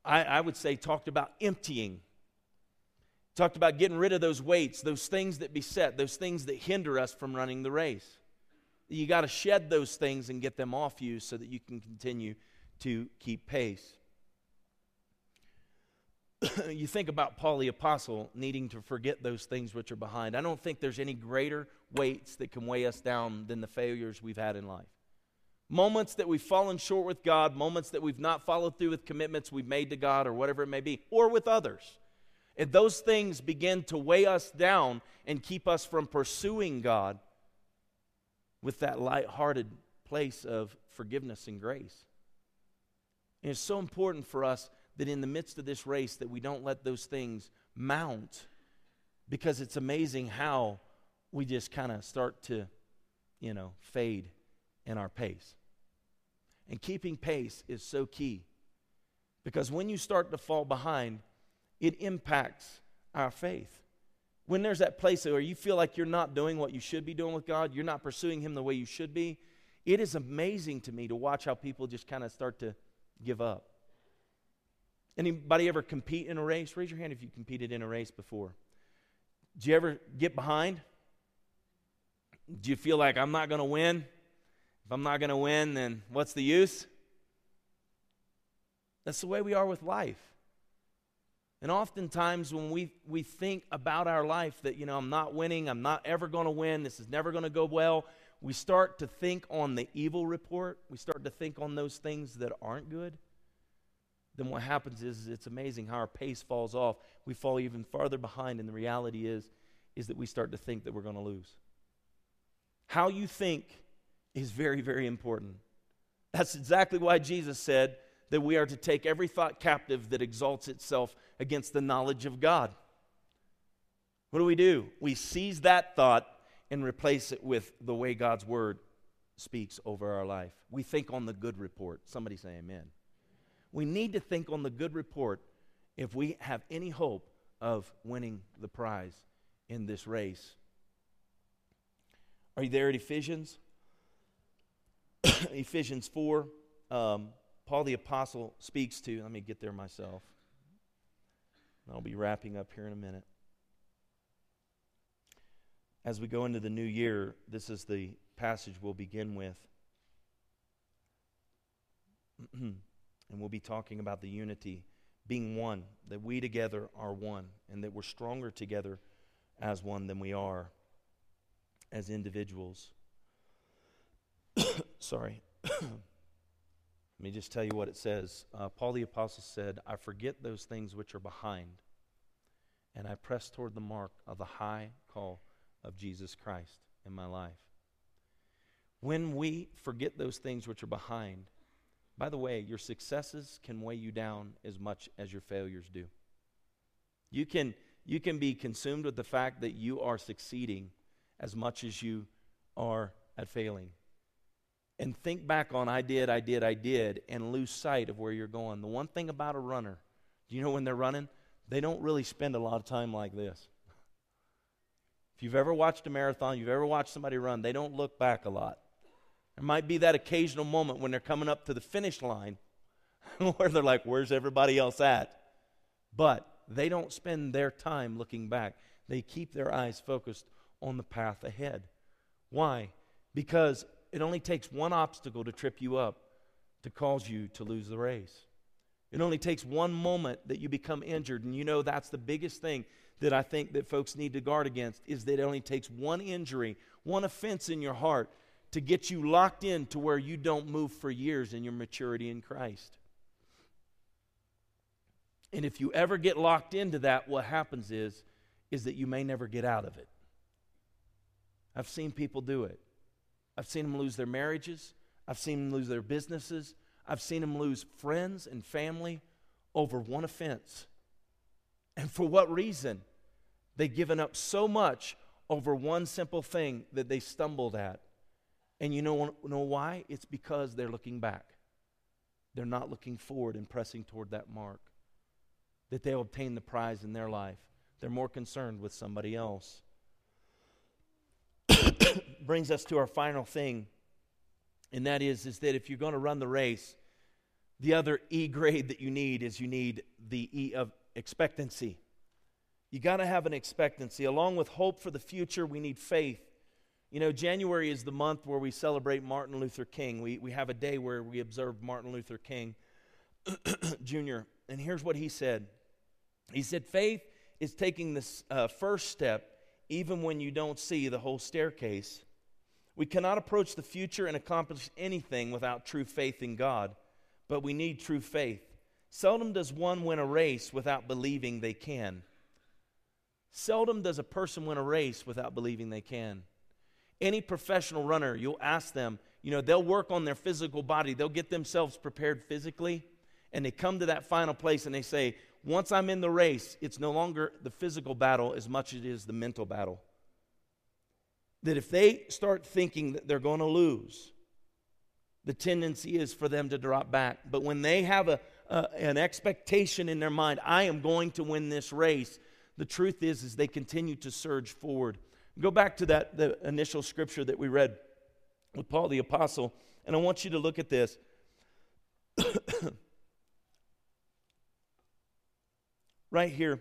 I, I would say, talked about emptying. Talked about getting rid of those weights, those things that beset, those things that hinder us from running the race. You got to shed those things and get them off you so that you can continue to keep pace. you think about Paul the Apostle needing to forget those things which are behind. I don't think there's any greater weights that can weigh us down than the failures we've had in life. Moments that we've fallen short with God, moments that we've not followed through with commitments we've made to God or whatever it may be, or with others. If those things begin to weigh us down and keep us from pursuing God with that light-hearted place of forgiveness and grace. And it's so important for us that in the midst of this race that we don't let those things mount because it's amazing how we just kind of start to, you know, fade in our pace. And keeping pace is so key because when you start to fall behind, it impacts our faith. When there's that place where you feel like you're not doing what you should be doing with God, you're not pursuing Him the way you should be, it is amazing to me to watch how people just kind of start to give up. Anybody ever compete in a race? Raise your hand if you competed in a race before. Did you ever get behind? Do you feel like I'm not going to win? If I'm not going to win, then what's the use? That's the way we are with life. And oftentimes, when we, we think about our life that, you know, I'm not winning, I'm not ever going to win, this is never going to go well, we start to think on the evil report. We start to think on those things that aren't good. Then what happens is it's amazing how our pace falls off. We fall even farther behind, and the reality is, is that we start to think that we're going to lose. How you think is very, very important. That's exactly why Jesus said that we are to take every thought captive that exalts itself against the knowledge of God. What do we do? We seize that thought and replace it with the way God's word speaks over our life. We think on the good report. Somebody say amen. We need to think on the good report if we have any hope of winning the prize in this race. Are you there at Ephesians? Ephesians 4, um, Paul the Apostle speaks to, let me get there myself. I'll be wrapping up here in a minute. As we go into the new year, this is the passage we'll begin with. and we'll be talking about the unity, being one, that we together are one, and that we're stronger together as one than we are as individuals. Sorry. Let me just tell you what it says. Uh, Paul the Apostle said, I forget those things which are behind, and I press toward the mark of the high call of Jesus Christ in my life. When we forget those things which are behind, by the way, your successes can weigh you down as much as your failures do. You can, you can be consumed with the fact that you are succeeding as much as you are at failing and think back on I did, I did, I did, and lose sight of where you're going. The one thing about a runner, do you know when they're running? They don't really spend a lot of time like this. If you've ever watched a marathon, you've ever watched somebody run, they don't look back a lot. There might be that occasional moment when they're coming up to the finish line where they're like, where's everybody else at? But they don't spend their time looking back. They keep their eyes focused on the path ahead. Why? Because it only takes one obstacle to trip you up to cause you to lose the race. It only takes one moment that you become injured, and you know that's the biggest thing that I think that folks need to guard against is that it only takes one injury, one offense in your heart to get you locked in to where you don't move for years in your maturity in Christ. And if you ever get locked into that, what happens is is that you may never get out of it. I've seen people do it. I've seen them lose their marriages. I've seen them lose their businesses. I've seen them lose friends and family over one offense. And for what reason? They've given up so much over one simple thing that they stumbled at. And you know, know why? It's because they're looking back. They're not looking forward and pressing toward that mark. That they'll obtain the prize in their life. They're more concerned with somebody else. Brings us to our final thing, and that is, is that if you're going to run the race, the other E grade that you need is you need the E of expectancy. You got to have an expectancy. Along with hope for the future, we need faith. You know, January is the month where we celebrate Martin Luther King. We, we have a day where we observe Martin Luther King Jr. And here's what he said He said, Faith is taking the uh, first step even when you don't see the whole staircase. We cannot approach the future and accomplish anything without true faith in God, but we need true faith. Seldom does one win a race without believing they can. Seldom does a person win a race without believing they can. Any professional runner, you'll ask them, you know, they'll work on their physical body, they'll get themselves prepared physically, and they come to that final place and they say, once I'm in the race, it's no longer the physical battle as much as it is the mental battle. That if they start thinking that they're going to lose, the tendency is for them to drop back. But when they have a, uh, an expectation in their mind, I am going to win this race. The truth is, is they continue to surge forward. Go back to that the initial scripture that we read with Paul the apostle, and I want you to look at this. right here.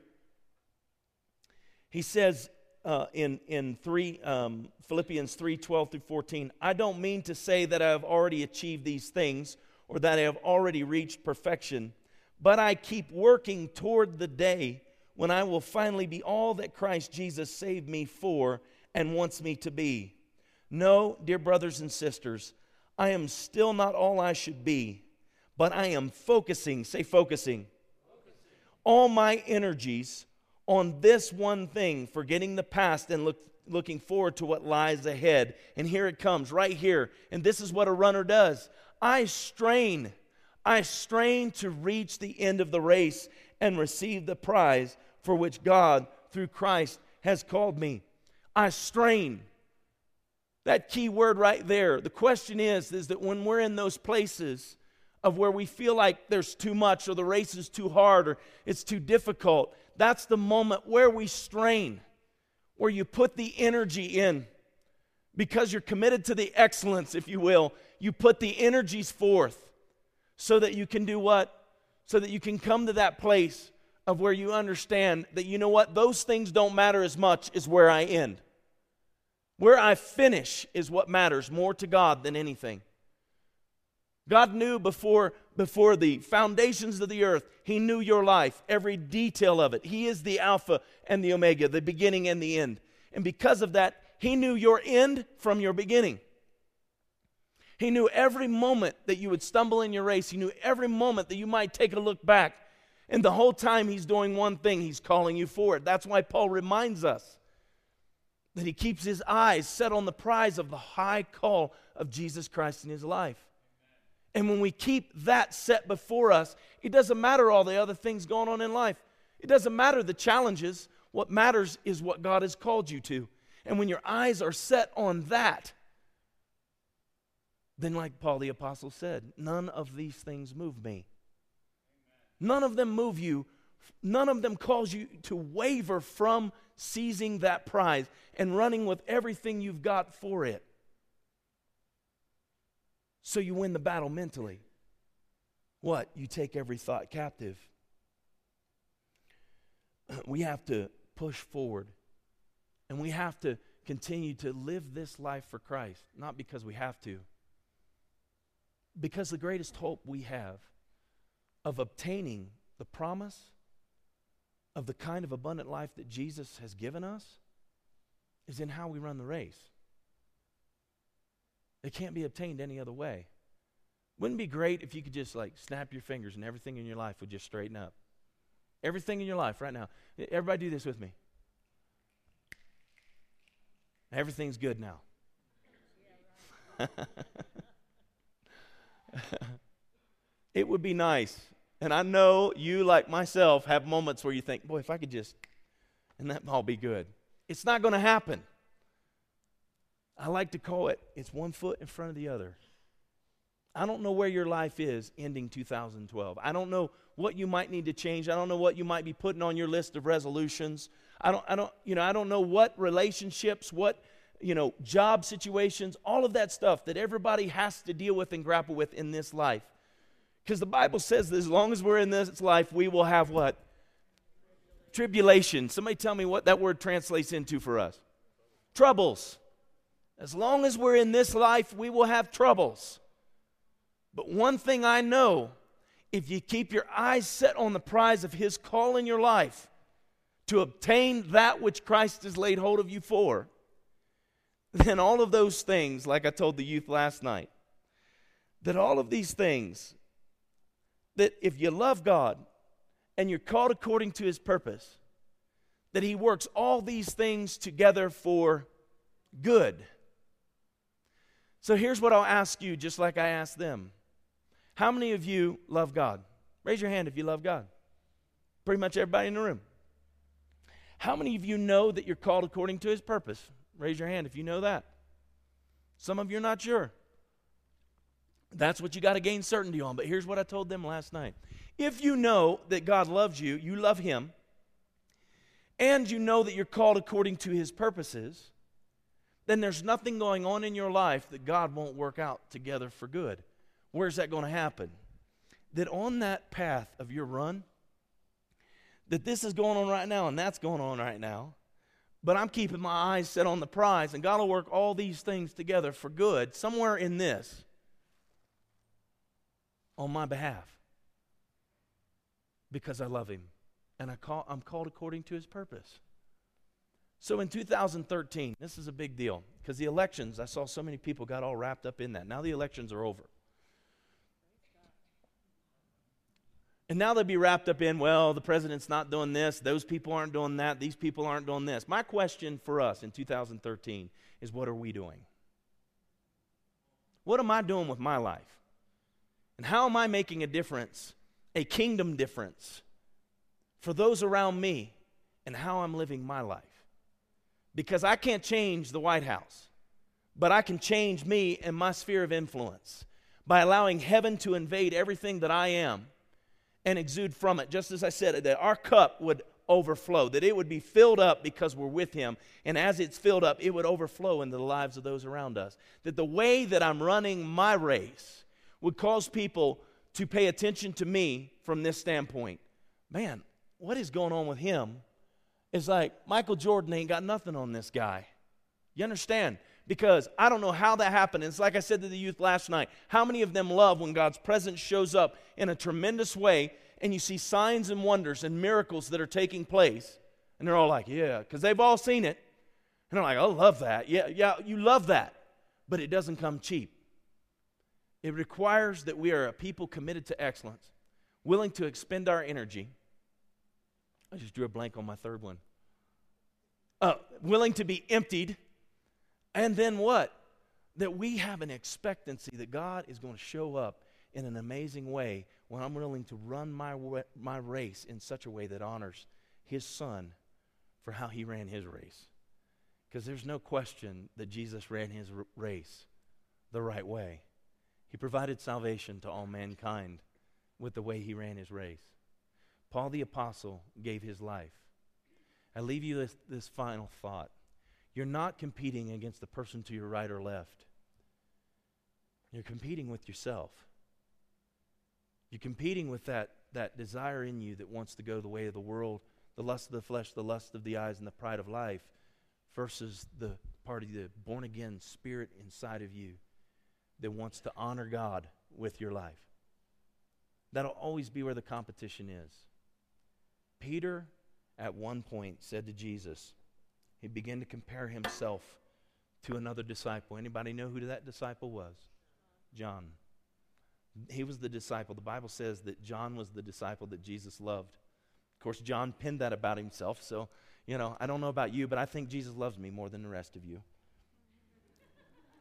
He says uh, in, in three, um, Philippians 3 12 through 14, I don't mean to say that I have already achieved these things or that I have already reached perfection. But I keep working toward the day when I will finally be all that Christ Jesus saved me for and wants me to be. No, dear brothers and sisters, I am still not all I should be, but I am focusing, say focusing, focusing. all my energies on this one thing, forgetting the past and look, looking forward to what lies ahead. And here it comes, right here. And this is what a runner does I strain. I strain to reach the end of the race and receive the prize for which God, through Christ, has called me. I strain. That key word right there. The question is, is that when we're in those places of where we feel like there's too much or the race is too hard or it's too difficult, that's the moment where we strain, where you put the energy in because you're committed to the excellence, if you will. You put the energies forth so that you can do what? So that you can come to that place of where you understand that, you know what, those things don't matter as much as where I end. Where I finish is what matters more to God than anything. God knew before, before the foundations of the earth, He knew your life, every detail of it. He is the Alpha and the Omega, the beginning and the end. And because of that, He knew your end from your beginning. He knew every moment that you would stumble in your race. He knew every moment that you might take a look back. And the whole time he's doing one thing, he's calling you forward. That's why Paul reminds us that he keeps his eyes set on the prize of the high call of Jesus Christ in his life. And when we keep that set before us, it doesn't matter all the other things going on in life. It doesn't matter the challenges. What matters is what God has called you to. And when your eyes are set on that, then, like Paul the Apostle said, none of these things move me. None of them move you. None of them cause you to waver from seizing that prize and running with everything you've got for it. So you win the battle mentally. What? You take every thought captive. We have to push forward. And we have to continue to live this life for Christ, not because we have to, because the greatest hope we have of obtaining the promise of the kind of abundant life that Jesus has given us is in how we run the race. It can't be obtained any other way. Wouldn't it be great if you could just like snap your fingers and everything in your life would just straighten up? Everything in your life right now. Everybody do this with me. Everything's good now. it would be nice. And I know you, like myself, have moments where you think, boy, if I could just, and that'd all be good. It's not going to happen. I like to call it, it's one foot in front of the other. I don't know where your life is ending 2012. I don't know what you might need to change. I don't know what you might be putting on your list of resolutions. I don't, I don't, you know, I don't know what relationships, what, you know, job situations, all of that stuff that everybody has to deal with and grapple with in this life. Because the Bible says that as long as we're in this life, we will have what? Tribulation. Somebody tell me what that word translates into for us. Troubles. As long as we're in this life, we will have troubles. But one thing I know if you keep your eyes set on the prize of His call in your life to obtain that which Christ has laid hold of you for, then all of those things, like I told the youth last night, that all of these things, that if you love God and you're called according to His purpose, that He works all these things together for good. So here's what I'll ask you, just like I asked them. How many of you love God? Raise your hand if you love God. Pretty much everybody in the room. How many of you know that you're called according to his purpose? Raise your hand if you know that. Some of you are not sure. That's what you got to gain certainty on. But here's what I told them last night. If you know that God loves you, you love him, and you know that you're called according to his purposes, then there's nothing going on in your life that God won't work out together for good. Where's that going to happen? That on that path of your run, that this is going on right now and that's going on right now, but I'm keeping my eyes set on the prize, and God will work all these things together for good somewhere in this on my behalf because I love Him and I call, I'm called according to His purpose. So in 2013, this is a big deal because the elections, I saw so many people got all wrapped up in that. Now the elections are over. And now they'd be wrapped up in, well, the president's not doing this, those people aren't doing that, these people aren't doing this. My question for us in 2013 is what are we doing? What am I doing with my life? And how am I making a difference, a kingdom difference, for those around me and how I'm living my life? Because I can't change the White House, but I can change me and my sphere of influence by allowing heaven to invade everything that I am and exude from it. Just as I said, that our cup would overflow, that it would be filled up because we're with Him. And as it's filled up, it would overflow into the lives of those around us. That the way that I'm running my race would cause people to pay attention to me from this standpoint. Man, what is going on with him? It's like Michael Jordan ain't got nothing on this guy. You understand? because I don't know how that happened. It's like I said to the youth last night how many of them love when God's presence shows up in a tremendous way and you see signs and wonders and miracles that are taking place? And they're all like, yeah, because they've all seen it. And they're like, I love that. Yeah, yeah, you love that. But it doesn't come cheap. It requires that we are a people committed to excellence, willing to expend our energy. I just drew a blank on my third one. Uh, willing to be emptied and then what? That we have an expectancy that God is going to show up in an amazing way when I'm willing to run my, my race in such a way that honors His Son for how He ran His race. Because there's no question that Jesus ran His r- race the right way. He provided salvation to all mankind with the way He ran His race. Paul the Apostle gave his life. I leave you this, this final thought. You're not competing against the person to your right or left. You're competing with yourself. You're competing with that, that desire in you that wants to go the way of the world, the lust of the flesh, the lust of the eyes, and the pride of life, versus the part of the born again spirit inside of you that wants to honor God with your life. That'll always be where the competition is. Peter, at one point, said to Jesus, he began to compare himself to another disciple. Anybody know who that disciple was? John. He was the disciple. The Bible says that John was the disciple that Jesus loved. Of course, John pinned that about himself, so, you know, I don't know about you, but I think Jesus loves me more than the rest of you.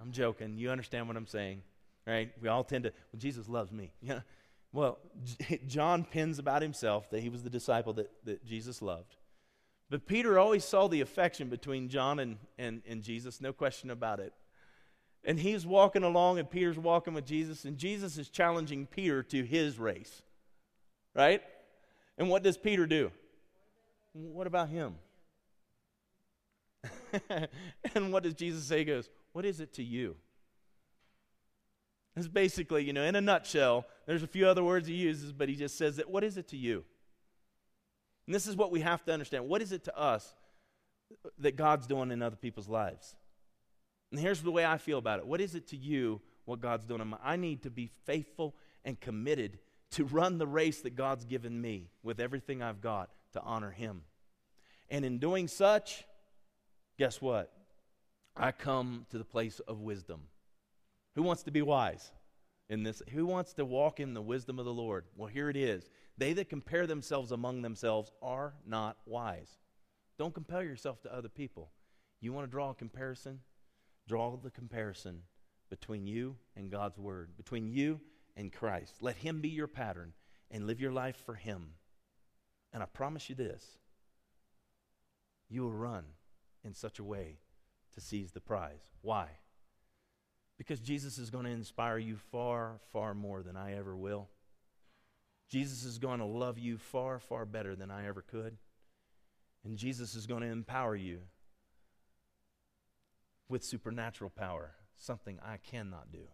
I'm joking. You understand what I'm saying, right? We all tend to, well, Jesus loves me. Yeah. Well, John pins about himself that he was the disciple that, that Jesus loved. But Peter always saw the affection between John and, and, and Jesus, no question about it. And he's walking along, and Peter's walking with Jesus, and Jesus is challenging Peter to his race. Right? And what does Peter do? What about him? and what does Jesus say? He goes, What is it to you? It's basically, you know, in a nutshell, there's a few other words he uses, but he just says that, What is it to you? And this is what we have to understand. What is it to us that God's doing in other people's lives? And here's the way I feel about it. What is it to you what God's doing in my I need to be faithful and committed to run the race that God's given me with everything I've got to honor him. And in doing such, guess what? I come to the place of wisdom. Who wants to be wise in this? Who wants to walk in the wisdom of the Lord? Well, here it is. They that compare themselves among themselves are not wise. Don't compare yourself to other people. You want to draw a comparison? Draw the comparison between you and God's Word, between you and Christ. Let Him be your pattern and live your life for Him. And I promise you this you will run in such a way to seize the prize. Why? Because Jesus is going to inspire you far, far more than I ever will. Jesus is going to love you far, far better than I ever could. And Jesus is going to empower you with supernatural power, something I cannot do.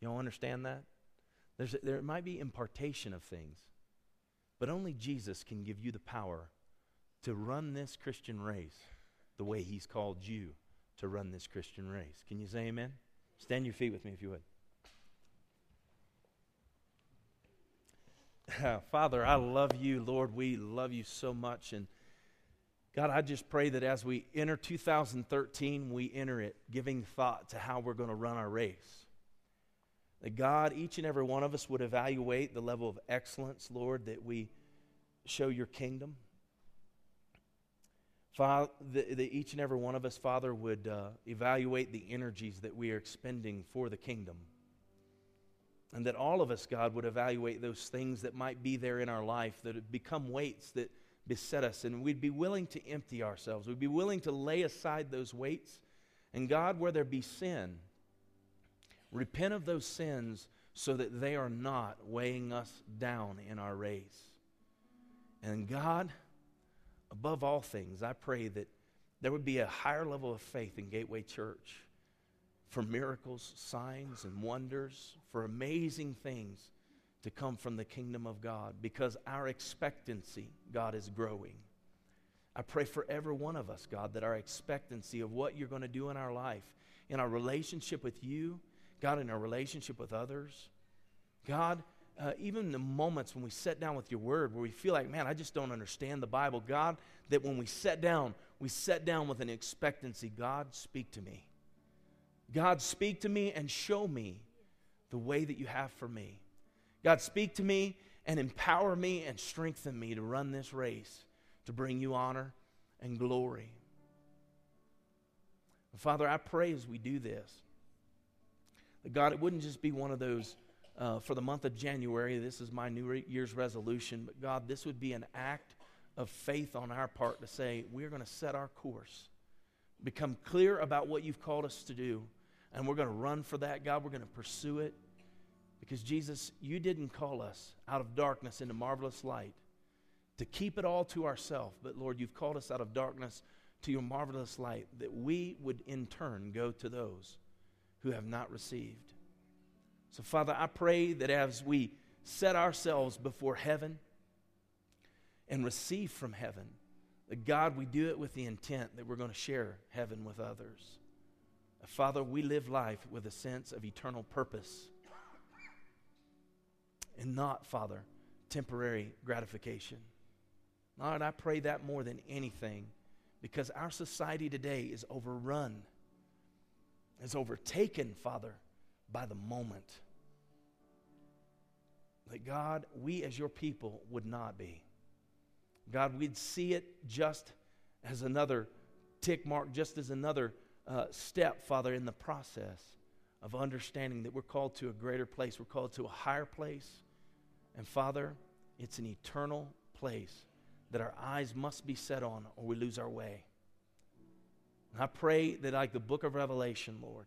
You all understand that? There's there might be impartation of things, but only Jesus can give you the power to run this Christian race the way He's called you to run this Christian race. Can you say amen? Stand your feet with me if you would. Father, I love you. Lord, we love you so much. And God, I just pray that as we enter 2013, we enter it giving thought to how we're going to run our race. That God, each and every one of us would evaluate the level of excellence, Lord, that we show your kingdom. Father, that, each and every one of us, Father, would uh, evaluate the energies that we are expending for the kingdom. And that all of us, God, would evaluate those things that might be there in our life that have become weights that beset us. And we'd be willing to empty ourselves. We'd be willing to lay aside those weights. And God, where there be sin, repent of those sins so that they are not weighing us down in our race. And God, above all things, I pray that there would be a higher level of faith in Gateway Church for miracles, signs, and wonders, for amazing things to come from the kingdom of God because our expectancy, God, is growing. I pray for every one of us, God, that our expectancy of what you're going to do in our life, in our relationship with you, God, in our relationship with others, God, uh, even the moments when we sit down with your word where we feel like, man, I just don't understand the Bible, God, that when we sit down, we sit down with an expectancy God, speak to me. God, speak to me and show me the way that you have for me. God, speak to me and empower me and strengthen me to run this race to bring you honor and glory. Father, I pray as we do this that God, it wouldn't just be one of those uh, for the month of January, this is my New Year's resolution, but God, this would be an act of faith on our part to say, we're going to set our course, become clear about what you've called us to do, and we're going to run for that, God. We're going to pursue it. Because, Jesus, you didn't call us out of darkness into marvelous light. to keep it all to ourselves. But Lord, you've called us out of darkness to your marvelous light that we would in turn go to those who have not received. So, Father, I pray that as we set ourselves before heaven and receive from heaven, that God, we do it with the intent that we're going to share heaven with others. Uh, Father, we live life with a sense of eternal purpose and not, Father, temporary gratification. Lord, I pray that more than anything because our society today is overrun, is overtaken, Father, by the moment. That God, we as your people would not be. God, we'd see it just as another tick mark, just as another uh, step, Father, in the process of understanding that we're called to a greater place, we're called to a higher place. And Father, it's an eternal place that our eyes must be set on or we lose our way. And I pray that, like the book of Revelation, Lord,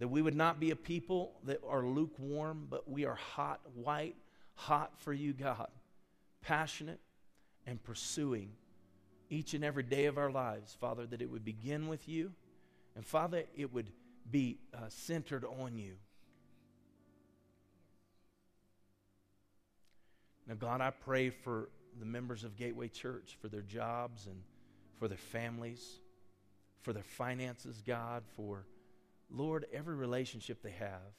that we would not be a people that are lukewarm, but we are hot, white, hot for you, God, passionate and pursuing each and every day of our lives, Father, that it would begin with you, and Father, it would be uh, centered on you. Now, God, I pray for the members of Gateway Church, for their jobs and for their families, for their finances, God, for, Lord, every relationship they have.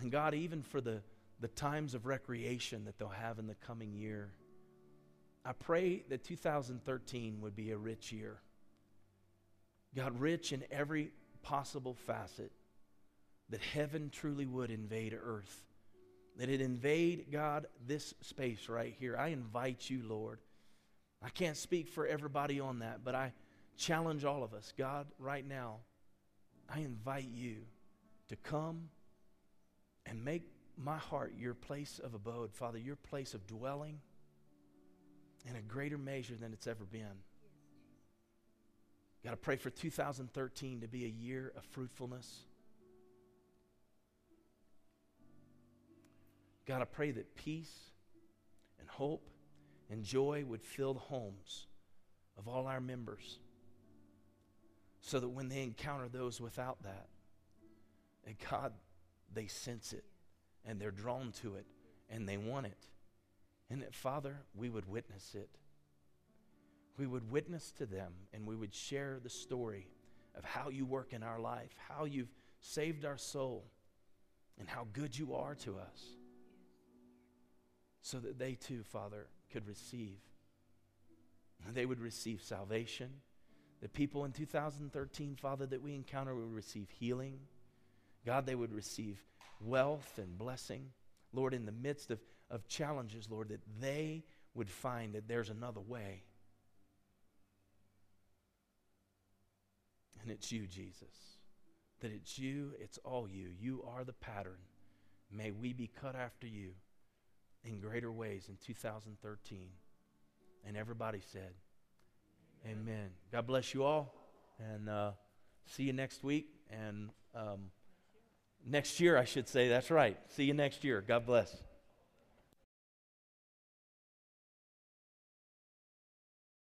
And God, even for the, the times of recreation that they'll have in the coming year. I pray that 2013 would be a rich year. God, rich in every possible facet, that heaven truly would invade earth that it invade, God, this space right here. I invite you, Lord. I can't speak for everybody on that, but I challenge all of us. God, right now, I invite you to come and make my heart your place of abode, Father, your place of dwelling in a greater measure than it's ever been. Got to pray for 2013 to be a year of fruitfulness God, I pray that peace and hope and joy would fill the homes of all our members so that when they encounter those without that, and God, they sense it and they're drawn to it and they want it. And that, Father, we would witness it. We would witness to them and we would share the story of how you work in our life, how you've saved our soul, and how good you are to us so that they too, Father, could receive. They would receive salvation. The people in 2013, Father, that we encounter would receive healing. God, they would receive wealth and blessing. Lord, in the midst of, of challenges, Lord, that they would find that there's another way. And it's you, Jesus. That it's you, it's all you. You are the pattern. May we be cut after you in greater ways in 2013. And everybody said. Amen. God bless you all. And uh, see you next week. And um, next year, I should say. That's right. See you next year. God bless.